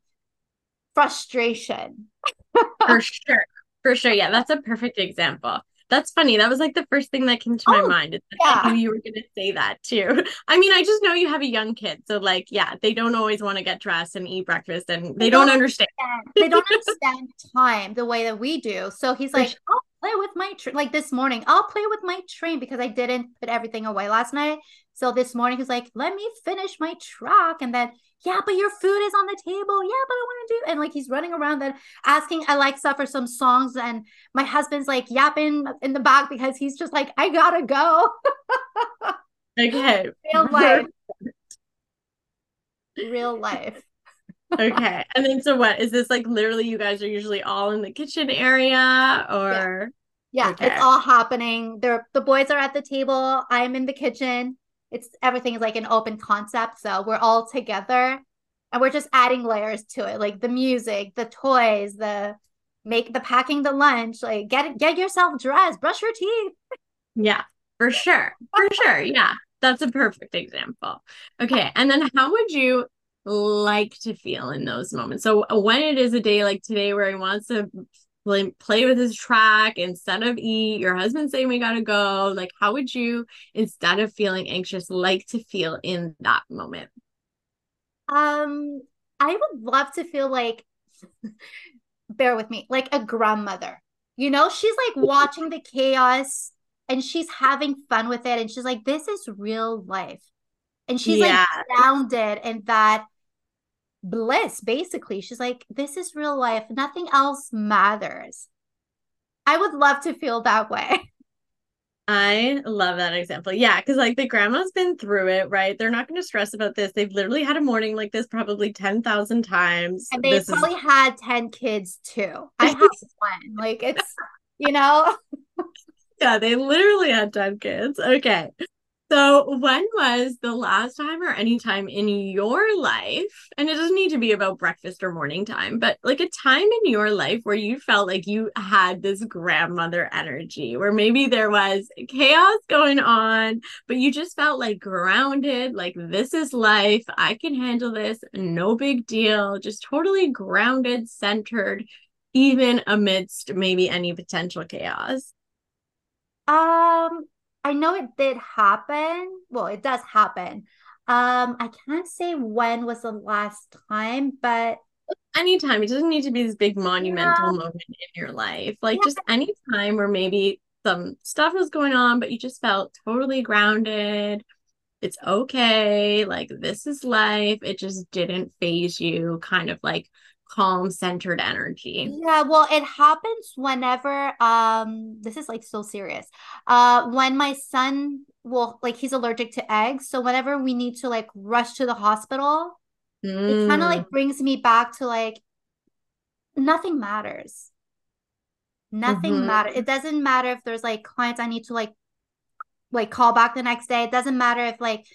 frustration. For sure. For sure. Yeah. That's a perfect example. That's funny. That was like the first thing that came to my Oh, mind. yeah. I knew you were going to say that too. I mean, I just know you have a young kid. So, like, yeah, they don't always want to get dressed and eat breakfast and they, They don't don't understand. understand. They don't understand time the way that we do. So he's For like, sure. I'll play with my train. Like this morning, I'll play with my train because I didn't put everything away last night. So this morning he's like, let me finish my track. And then, yeah, but your food is on the table. Yeah, but I want to do. And like he's running around then asking Alexa for some songs. And my husband's like yapping in the back because he's just like, I gotta go. Okay. Real life. Real life. okay. And then, so what is this like literally you guys are usually all in the kitchen area or? Yeah, Okay. it's all happening. They're the boys are at the table. I'm in the kitchen. It's everything is like an open concept. So we're all together and we're just adding layers to it. Like the music, the toys, the make the packing the lunch, like get get yourself dressed, brush your teeth. Yeah, for sure. For sure. Yeah. That's a perfect example. Okay. And then how would you like to feel in those moments? So when it is a day like today where he wants to play, play with his track instead of eat, your husband's saying we gotta go, like how would you, instead of feeling anxious, like to feel in that moment? Um, I would love to feel like bear with me, like a grandmother. You know, she's like watching the chaos and she's having fun with it. And she's like, this is real life. And she's like grounded in that bliss, basically. She's like, this is real life. Nothing else matters. I would love to feel that way. I love that example. Yeah, because like the grandma's been through it, right? They're not going to stress about this. They've literally had a morning like this probably 10,000 times. And they This is probably had 10 kids too. I have one. Like it's, you know, Yeah, they literally had 10 kids. Okay. So, when was the last time or any time in your life, and it doesn't need to be about breakfast or morning time, but like a time in your life where you felt like you had this grandmother energy, where maybe there was chaos going on, but you just felt like grounded, like this is life. I can handle this. No big deal. Just totally grounded, centered, even amidst maybe any potential chaos. Um, I know it did happen. Well, it does happen. Um, I can't say when was the last time, but anytime it doesn't need to be this big monumental Yeah. moment in your life like Yeah. just any time where maybe some stuff was going on but you just felt totally grounded it's okay like this is life it just didn't faze you kind of like calm centered energy yeah, well, it happens whenever um this is like so serious. Uh when my son will like he's allergic to eggs, so whenever we need to like rush to the hospital, it kind of Mm, like brings me back to like nothing matters. Nothing mhm. matters. It doesn't matter if there's like clients I need to like like call back the next day. It doesn't matter if like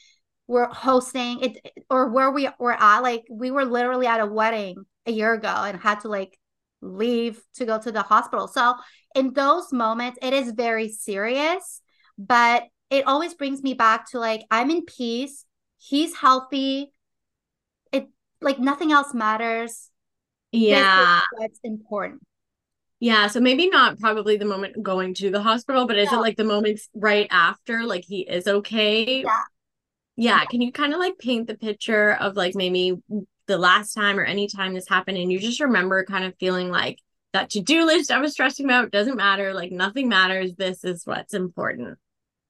we're hosting it or where we were at. Like we were literally at a wedding a year ago and had to like leave to go to the hospital. So in those moments, it is very serious, but it always brings me back to like I'm in peace. He's healthy. It like nothing else matters. Yeah That's important. yeah so maybe not probably the moment going to the hospital but is it like the moments right after like he is okay yeah. Yeah, can you kind of like paint the picture of like maybe the last time or any time this happened and you just remember kind of feeling like that to-do list I was stressing about doesn't matter, like nothing matters. This is what's important.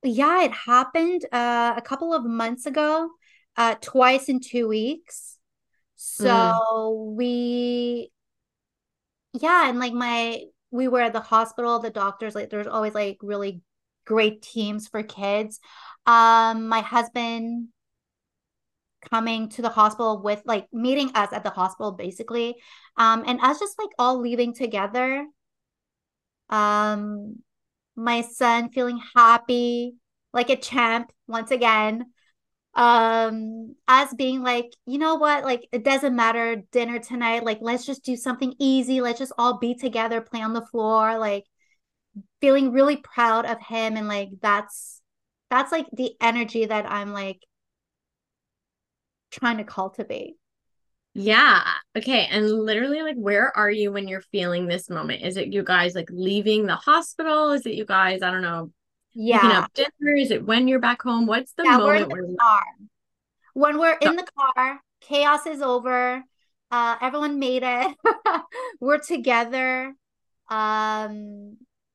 Yeah, it happened uh, a couple of months ago, uh, twice in two weeks. Mm, So we, yeah, and like my, we were at the hospital, the doctors, like there's always like really great teams for kids. Um, my husband coming to the hospital with like meeting us at the hospital basically. Um, and us just like all leaving together. Um, my son feeling happy, like a champ once again. Um, us being like, you know what, like it doesn't matter dinner tonight, like let's just do something easy. Let's just all be together, play on the floor, like feeling really proud of him and like that's that's like the energy that I'm like trying to cultivate. Yeah. Okay. And literally, like, where are you when you're feeling this moment? Is it you guys like leaving the hospital? Is it you guys, I don't know, Yeah. up dinner? Is it when you're back home? What's the Yeah, we're in the car. When we're in the car, chaos is over. Uh, everyone made it. We're together. Um,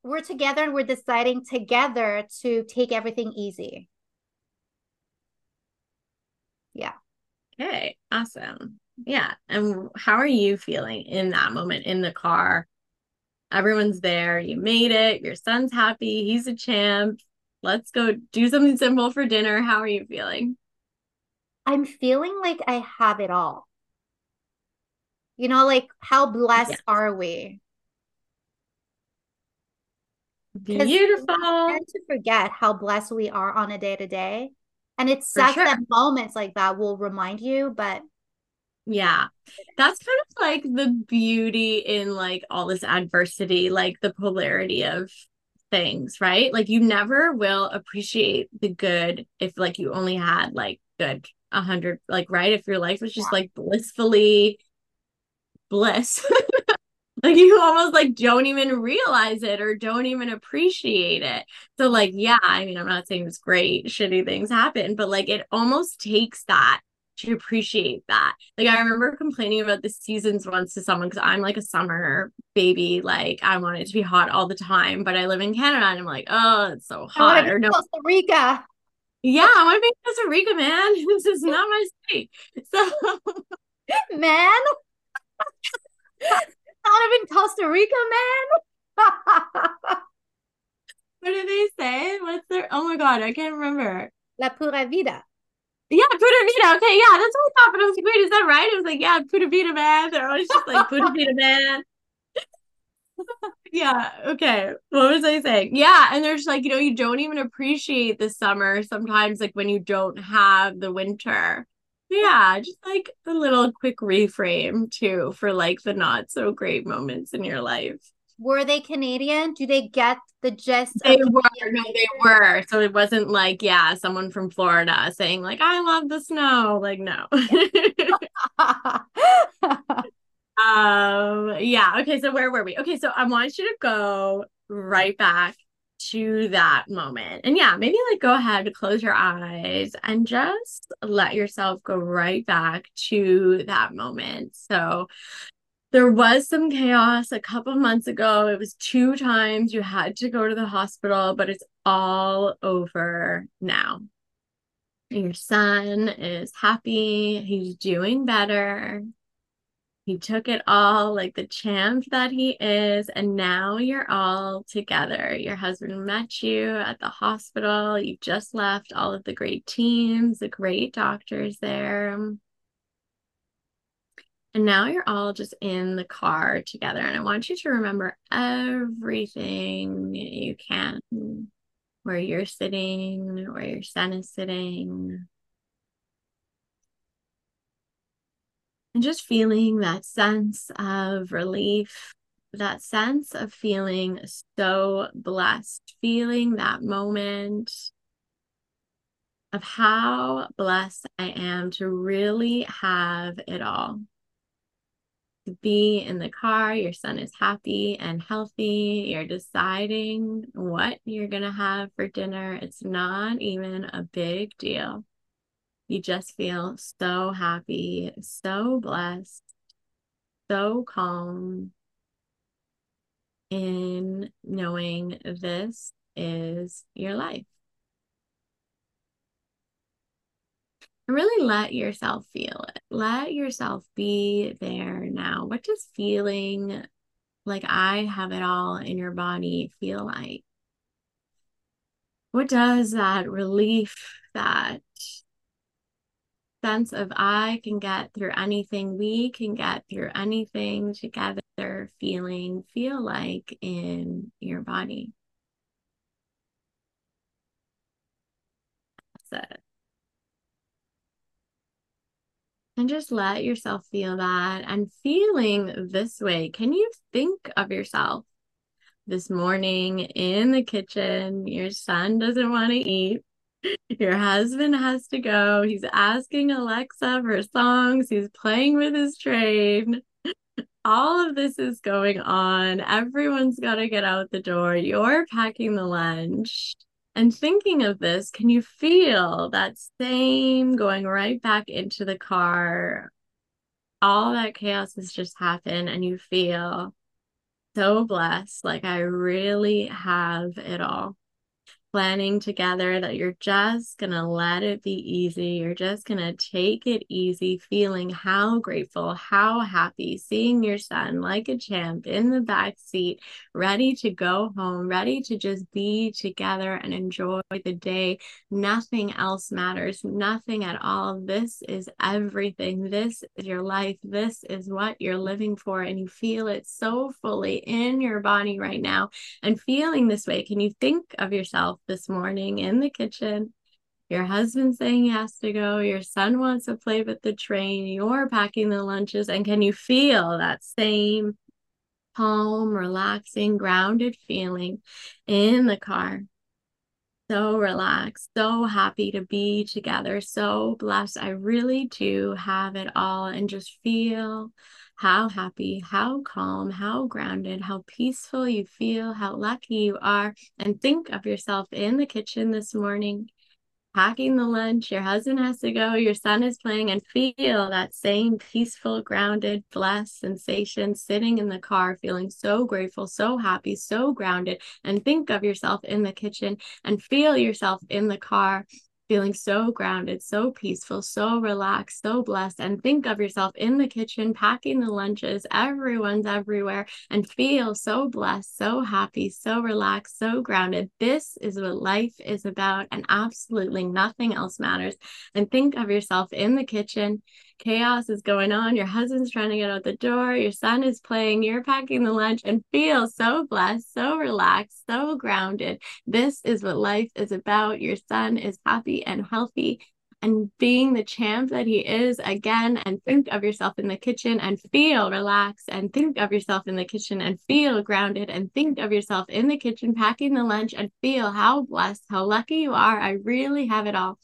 we're together and we're deciding together to take everything easy. Yeah. okay, awesome. Yeah. And how are you feeling in that moment in the car? Everyone's there. You made it. Your son's happy. He's a champ. Let's go do something simple for dinner. How are you feeling? I'm feeling like I have it all. You know, like how Yeah. blessed are we? Beautiful. to forget how blessed we are on a day to day. And it sucks sure. that moments like that will remind you, but Yeah. That's kind of like the beauty in like all this adversity, like the polarity of things, right? Like you never will appreciate the good if like you only had like good a hundred, like right? If your life was just yeah. like blissfully bliss. Like you almost like don't even realize it or don't even appreciate it. So like yeah, I mean I'm not saying it's great, shitty things happen, but like it almost takes that to appreciate that. Like I remember complaining about the seasons once to someone because I'm like a summer baby, like I want it to be hot all the time, but I live in Canada and I'm like, oh, it's so I want to hot. Or no, Costa Rica. yeah, I want to be in Costa Rica, man. This is not my state. So Man, not even Costa Rica, man. what do they say? What's their oh my god, I can't remember. La pura vida. Yeah, Pura Vida. Okay, yeah, that's what I thought. But I was like, wait, is that right? It was like, yeah, Pura Vida, man. They're always just like Pura Vida, man. Yeah, okay. What was I saying? Yeah, and there's like, you know, you don't even appreciate the summer sometimes, like when you don't have the winter. Yeah, just like a little quick reframe too for like the not so great moments in your life. Were they Canadian? Do they get the gist They of were, no, they were. So it wasn't like, yeah, someone from Florida saying like, I love the snow. Like, no. Um, yeah, okay, so where were we? Okay, so I want you to go right back to that moment. And yeah, maybe like go ahead, close your eyes and just let yourself go right back to that moment. So there was some chaos a couple months ago. It was two times you had to go to the hospital, but it's all over now. Your son is happy, he's doing better. He took it all like the champ that he is, and now you're all together. Your husband met you at the hospital. You just left all of the great teams, the great doctors there. And now you're all just in the car together. And I want you to remember everything you can where you're sitting, where your son is sitting, and just feeling that sense of relief, that sense of feeling so blessed, feeling that moment of how blessed I am to really have it all. To be in the car, your son is happy and healthy. You're deciding what you're going to have for dinner. It's not even a big deal. You just feel so happy, so blessed, so calm in knowing this is your life. Really let yourself feel it. Let yourself be there now. What does feeling like I have it all in your body feel like? What does that relief, that sense of I can get through anything, we can get through anything together feeling feel like in your body. That's it. And just let yourself feel that. And feeling this way, can you think of yourself this morning in the kitchen? Your son doesn't want to eat. Your husband has to go. He's asking Alexa for songs. He's playing with his train. All of this is going on. Everyone's got to get out the door. You're packing the lunch. And thinking of this, can you feel that same going right back into the car? All that chaos has just happened, and you feel so blessed. Like, I really have it all planning together that you're just going to let it be easy. You're just going to take it easy, feeling how grateful, how happy, seeing your son like a champ in the back seat, ready to go home, ready to just be together and enjoy the day. Nothing else matters, nothing at all. This is everything. This is your life. This is what you're living for. And you feel it so fully in your body right now. And feeling this way, can you think of yourself? This morning in the kitchen. Your husband saying he has to go. Your son wants to play with the train. You're packing the lunches. And can you feel that same calm, relaxing, grounded feeling in the car? So relaxed, so happy to be together, so blessed. I really do have it all and just feel how happy, how calm, how grounded, how peaceful you feel, how lucky you are. And think of yourself in the kitchen this morning, packing the lunch. Your husband has to go, your son is playing, and feel that same peaceful, grounded, blessed sensation sitting in the car, feeling so grateful, so happy, so grounded. And think of yourself in the kitchen and feel yourself in the car feeling so grounded, so peaceful, so relaxed, so blessed. And think of yourself in the kitchen packing the lunches, everyone's everywhere, and feel so blessed, so happy, so relaxed, so grounded. This is what life is about, and absolutely nothing else matters. And think of yourself in the kitchen chaos is going on. Your husband's trying to get out the door. Your son is playing. You're packing the lunch and feel so blessed, so relaxed, so grounded. This is what life is about. Your son is happy and healthy and being the champ that he is again and think of yourself in the kitchen and feel relaxed and think of yourself in the kitchen and feel grounded and think of yourself in the kitchen packing the lunch and feel how blessed how lucky you are i really have it all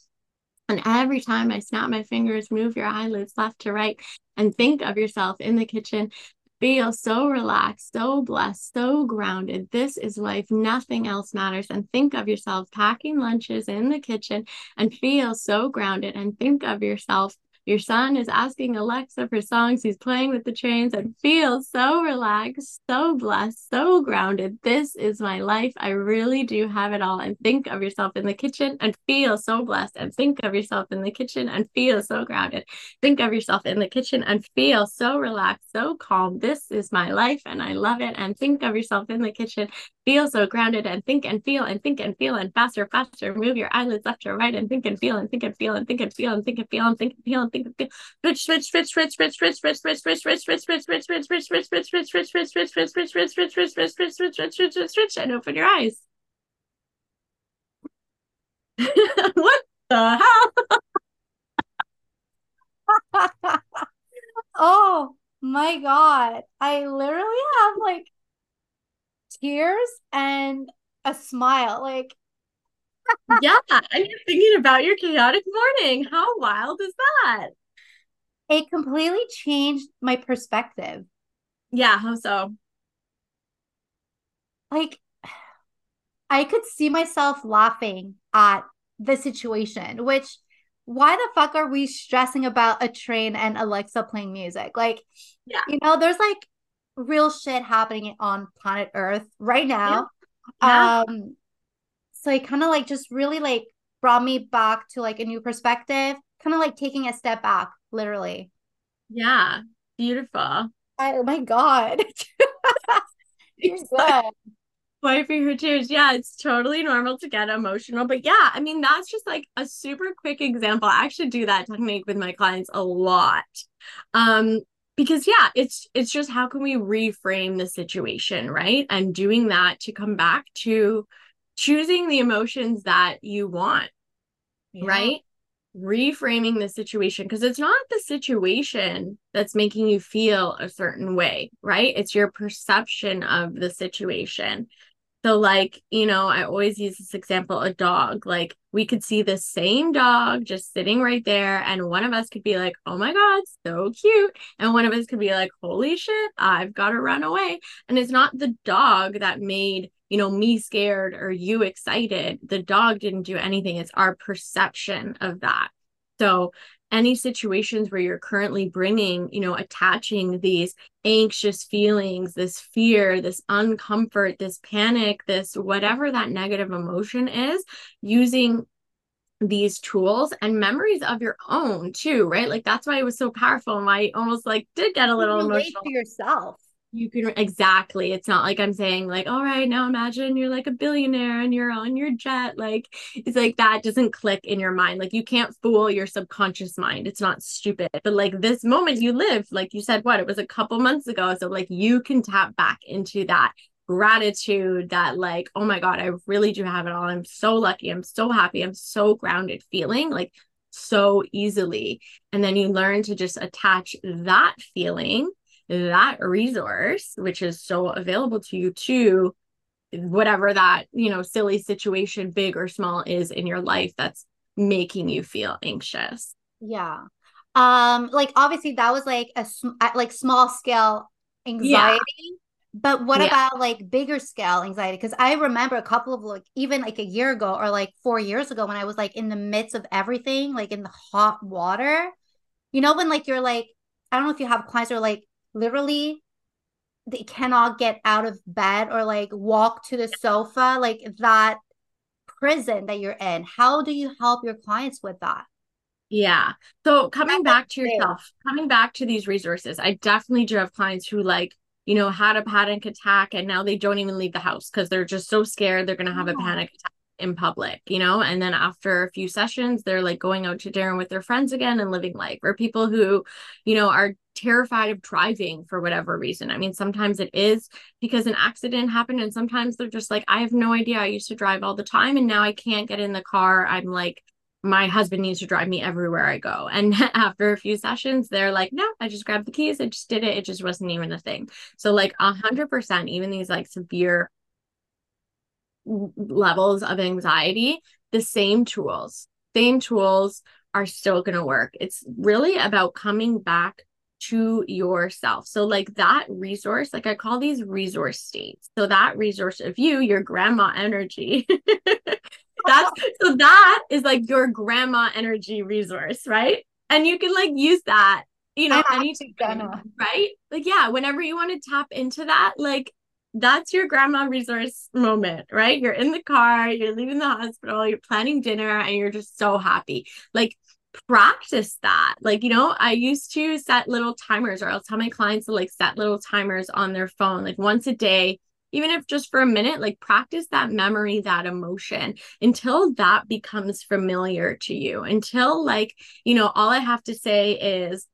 and every time I snap my fingers, move your eyelids left to right, and think of yourself in the kitchen. Feel so relaxed, so blessed, so grounded. This is life. Nothing else matters. And think of yourself packing lunches in the kitchen and feel so grounded. And think of yourself your son is asking Alexa for songs. He's playing with the trains and feels so relaxed, so blessed, so grounded. This is my life. I really do have it all. And think of yourself in the kitchen and feel so blessed. And think of yourself in the kitchen and feel so grounded. Think of yourself in the kitchen and feel so relaxed, so calm. This is my life and I love it. And think of yourself in the kitchen feel so grounded and think and feel and think and feel and faster, faster. Move your eyelids left or right and think and feel and think and feel and think and feel and think and feel and think and feel and and open your eyes. What the hell? Oh my God. I literally have like tears and a smile. Like yeah, and you're thinking about your chaotic morning. How wild is that? It completely changed my perspective. Yeah, how so? Like, I could see myself laughing at the situation, which why the fuck are we stressing about a train and Alexa playing music? Like, yeah. you know, there's like real shit happening on planet Earth right now. Yeah. Yeah. Um so it kind of like just really like brought me back to like a new perspective, kind of like taking a step back, literally. Yeah. Beautiful. I, oh my god. You're good. Wiping her tears. Yeah, it's totally normal to get emotional. But yeah, I mean, that's just like a super quick example. I actually do that technique with my clients a lot. Um, because yeah it's it's just how can we reframe the situation right and doing that to come back to choosing the emotions that you want yeah. right reframing the situation because it's not the situation that's making you feel a certain way right it's your perception of the situation So, like, you know, I always use this example a dog. Like, we could see the same dog just sitting right there, and one of us could be like, oh my God, so cute. And one of us could be like, holy shit, I've got to run away. And it's not the dog that made, you know, me scared or you excited. The dog didn't do anything. It's our perception of that. So, any situations where you're currently bringing, you know, attaching these anxious feelings, this fear, this uncomfort, this panic, this whatever that negative emotion is, using these tools and memories of your own too, right? Like that's why it was so powerful and why I almost like did get a little emotional. to yourself you can exactly. It's not like i'm saying like all right now imagine you're like a billionaire and you're on your jet like it's like that doesn't click in your mind. Like you can't fool your subconscious mind. It's not stupid. But like this moment you live like you said what it was a couple months ago so like you can tap back into that gratitude that like oh my god i really do have it all. I'm so lucky. I'm so happy. I'm so grounded feeling like so easily. And then you learn to just attach that feeling that resource, which is so available to you to whatever that, you know, silly situation, big or small, is in your life that's making you feel anxious. Yeah. Um, like obviously that was like a like small scale anxiety. Yeah. But what yeah. about like bigger scale anxiety? Because I remember a couple of like even like a year ago or like four years ago when I was like in the midst of everything, like in the hot water. You know, when like you're like, I don't know if you have clients who are like literally they cannot get out of bed or like walk to the sofa like that prison that you're in. How do you help your clients with that? Yeah. So coming back to yourself coming back to these resources i definitely do have clients who like you know had a panic attack and now they don't even leave the house because they're just so scared they're going to have yeah. a panic attack in public, you know, and then after a few sessions, they're like going out to dinner with their friends again and living life, or people who, you know, are terrified of driving for whatever reason. I mean, sometimes it is because an accident happened, and sometimes they're just like, I have no idea. I used to drive all the time, and now I can't get in the car. I'm like, my husband needs to drive me everywhere I go. And after a few sessions, they're like, no, I just grabbed the keys. I just did it. It just wasn't even a thing. So, like, a hundred percent, even these like severe levels of anxiety, the same tools, same tools are still going to work. It's really about coming back to yourself. So, like that resource, like I call these resource states. So, that resource of you, your grandma energy. That's so that is like your grandma energy resource, right? And you can like use that, you know, anytime, right? Like, yeah, whenever you want to tap into that, like that's your grandma resource moment, right? You're in the car, you're leaving the hospital, you're planning dinner, and you're just so happy. Like, practice that. Like, you know, I used to set little timers, or I'll tell my clients to like set little timers on their phone, like once a day, even if just for a minute, like practice that memory, that emotion until that becomes familiar to you. Until, like, you know, all I have to say is,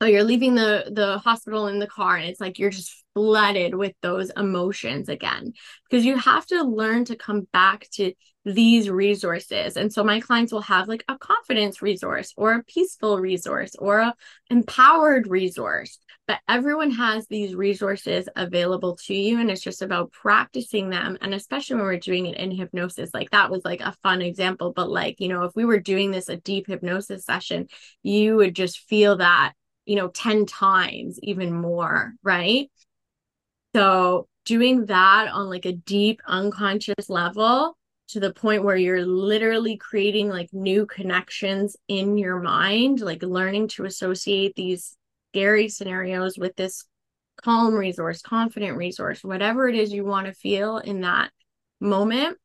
oh, you're leaving the the hospital in the car and it's like you're just flooded with those emotions again because you have to learn to come back to these resources. And so my clients will have like a confidence resource or a peaceful resource or a empowered resource. But everyone has these resources available to you and it's just about practicing them. And especially when we're doing it in hypnosis like that was like a fun example. But like you know if we were doing this a deep hypnosis session you would just feel that you know 10 times even more right? So doing that on like a deep unconscious level to the point where you're literally creating like new connections in your mind, like learning to associate these scary scenarios with this calm resource, confident resource, whatever it is you want to feel in that moment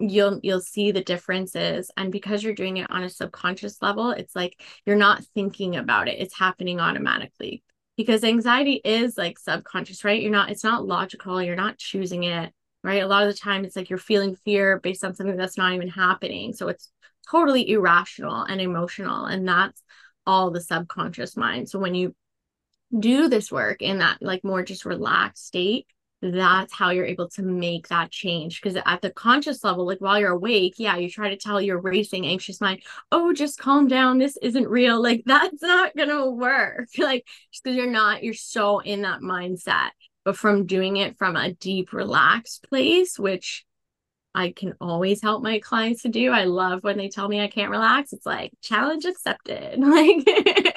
you'll you'll see the differences and because you're doing it on a subconscious level it's like you're not thinking about it it's happening automatically because anxiety is like subconscious, right? You're not, it's not logical. You're not choosing it, right? A lot of the time, it's like you're feeling fear based on something that's not even happening. So it's totally irrational and emotional. And that's all the subconscious mind. So when you do this work in that like more just relaxed state, that's how you're able to make that change. Because at the conscious level, like while you're awake, yeah, you try to tell your racing, anxious mind, oh, just calm down. This isn't real. Like that's not going to work. Like, just because you're not, you're so in that mindset. But from doing it from a deep, relaxed place, which I can always help my clients to do. I love when they tell me I can't relax. It's like challenge accepted.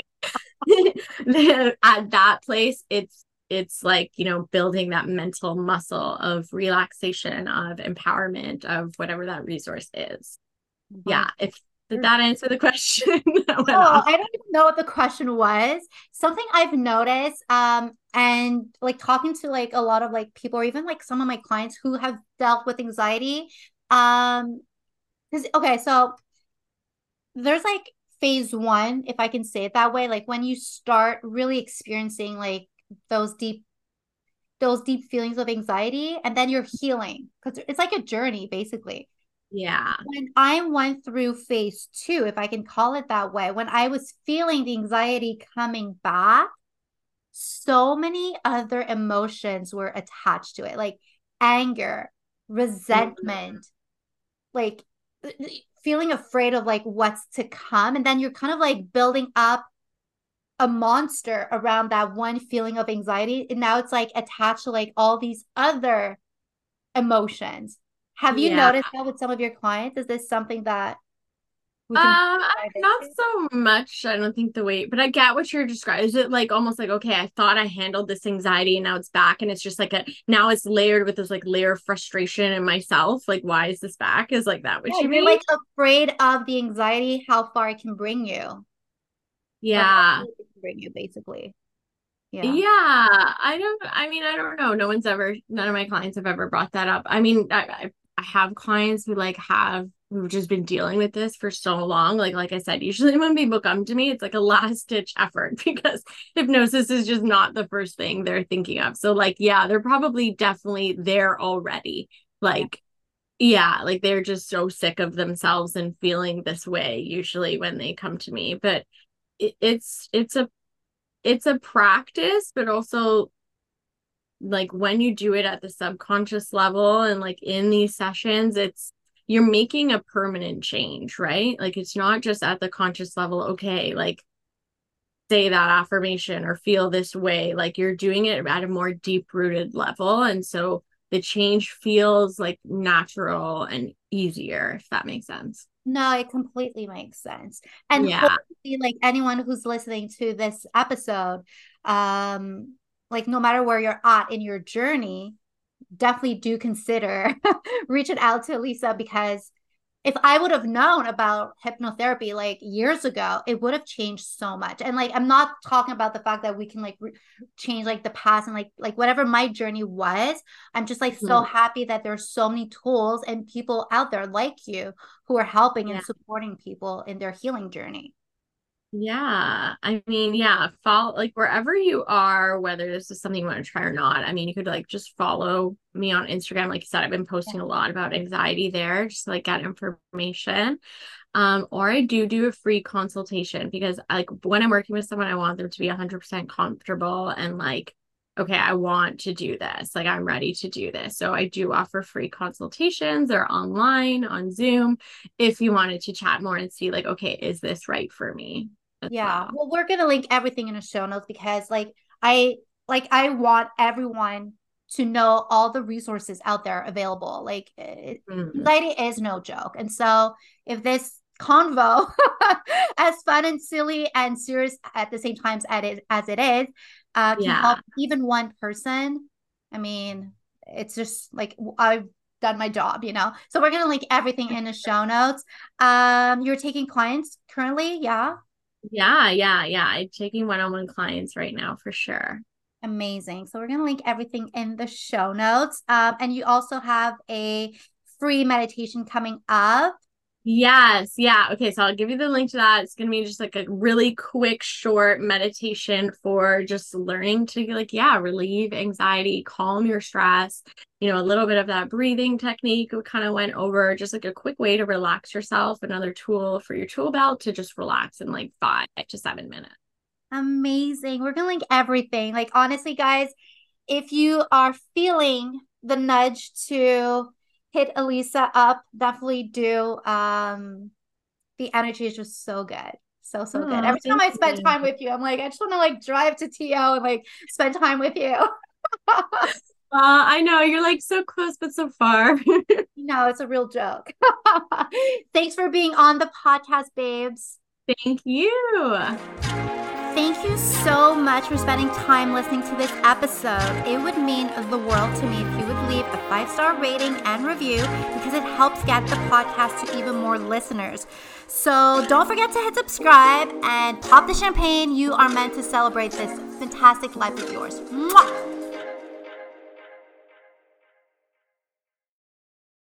Like at that place, it's it's like you know building that mental muscle of relaxation of empowerment of whatever that resource is mm-hmm. yeah if did that answer the question? Oh i don't even know what the question was. Something i've noticed um and like talking to like a lot of like people or even like some of my clients who have dealt with anxiety um because okay so there's like phase one if i can say it that way like when you start really experiencing like those deep those deep feelings of anxiety and then you're healing because it's like a journey basically yeah when i went through phase two if i can call it that way when i was feeling the anxiety coming back so many other emotions were attached to it like anger resentment mm-hmm. like feeling afraid of like what's to come and then you're kind of like building up a monster around that one feeling of anxiety and now it's like attached to like all these other emotions have you yeah. noticed that with some of your clients? Is this something that um not so much i don't think the weight but i get what you're describing. Is it like almost like okay i thought i handled this anxiety and now it's back and it's just like a now it's layered with this like layer of frustration in myself like why is this back? Is like that what yeah, you mean? like afraid of the anxiety how far it can bring you. Yeah. bring you basically. Yeah. Yeah i don't i mean i don't know. No one's ever none of my clients have ever brought that up. I mean i i have clients who like have who've just been dealing with this for so long. Like like i said usually when people come to me it's like a last ditch effort because hypnosis is just not the first thing they're thinking of. So like yeah they're probably definitely there already. Like yeah like they're just so sick of themselves and feeling this way usually when they come to me. But it's it's a it's a practice but also like when you do it at the subconscious level and like in these sessions it's you're making a permanent change right like it's not just at the conscious level okay like say that affirmation or feel this way like you're doing it at a more deep rooted level and so the change feels like natural and easier if that makes sense no, it completely makes sense. And yeah. like anyone who's listening to this episode, um, like no matter where you're at in your journey, definitely do consider reaching out to Lisa because if I would have known about hypnotherapy like years ago, it would have changed so much. And like, I'm not talking about the fact that we can like re- change like the past and like like whatever my journey was. I'm just like mm-hmm. so happy that there's so many tools and people out there like you who are helping yeah. and supporting people in their healing journey. Yeah. I mean, yeah, follow like wherever you are, whether this is something you want to try or not. I mean, you could like just follow me on Instagram. Like you said, I've been posting a lot about anxiety there, just like get information. Um, or I do do a free consultation because like when I'm working with someone, I want them to be 100% comfortable and like, okay, I want to do this. Like I'm ready to do this. So I do offer free consultations. They're online on Zoom if you wanted to chat more and see like, okay, is this right for me? Yeah well. well we're gonna link everything in the show notes because like i like i want everyone to know all the resources out there available like mm-hmm. anxiety is no joke and so if this convo as fun and silly and serious at the same time as it, as it is uh, can yeah. help even one person i mean it's just like i've done my job you know so we're gonna link everything in the show notes um you're taking clients currently yeah yeah, yeah, yeah. I'm taking one-on-one clients right now for sure. Amazing. So we're gonna link everything in the show notes. Um, and you also have a free meditation coming up Yes. Yeah. Okay. So I'll give you the link to that. It's going to be just like a really quick, short meditation for just learning to, be like, yeah, relieve anxiety, calm your stress. You know, a little bit of that breathing technique we kind of went over, just like a quick way to relax yourself. Another tool for your tool belt to just relax in like five to seven minutes. Amazing. We're going to link everything. Like, honestly, guys, if you are feeling the nudge to, hit Elisa up. Definitely do. Um, the energy is just so good. So so oh, good. Every time I spend you. time with you, I'm like, I just want to like drive to TO and like spend time with you. Uh, I know you're like so close, but so far. no, it's a real joke. Thanks for being on the podcast, babes. Thank you. Thank you so much for spending time listening to this episode. It would mean the world to me if you would leave a five star rating and review because it helps get the podcast to even more listeners. So don't forget to hit subscribe and pop the champagne. You are meant to celebrate this fantastic life of yours. Mwah!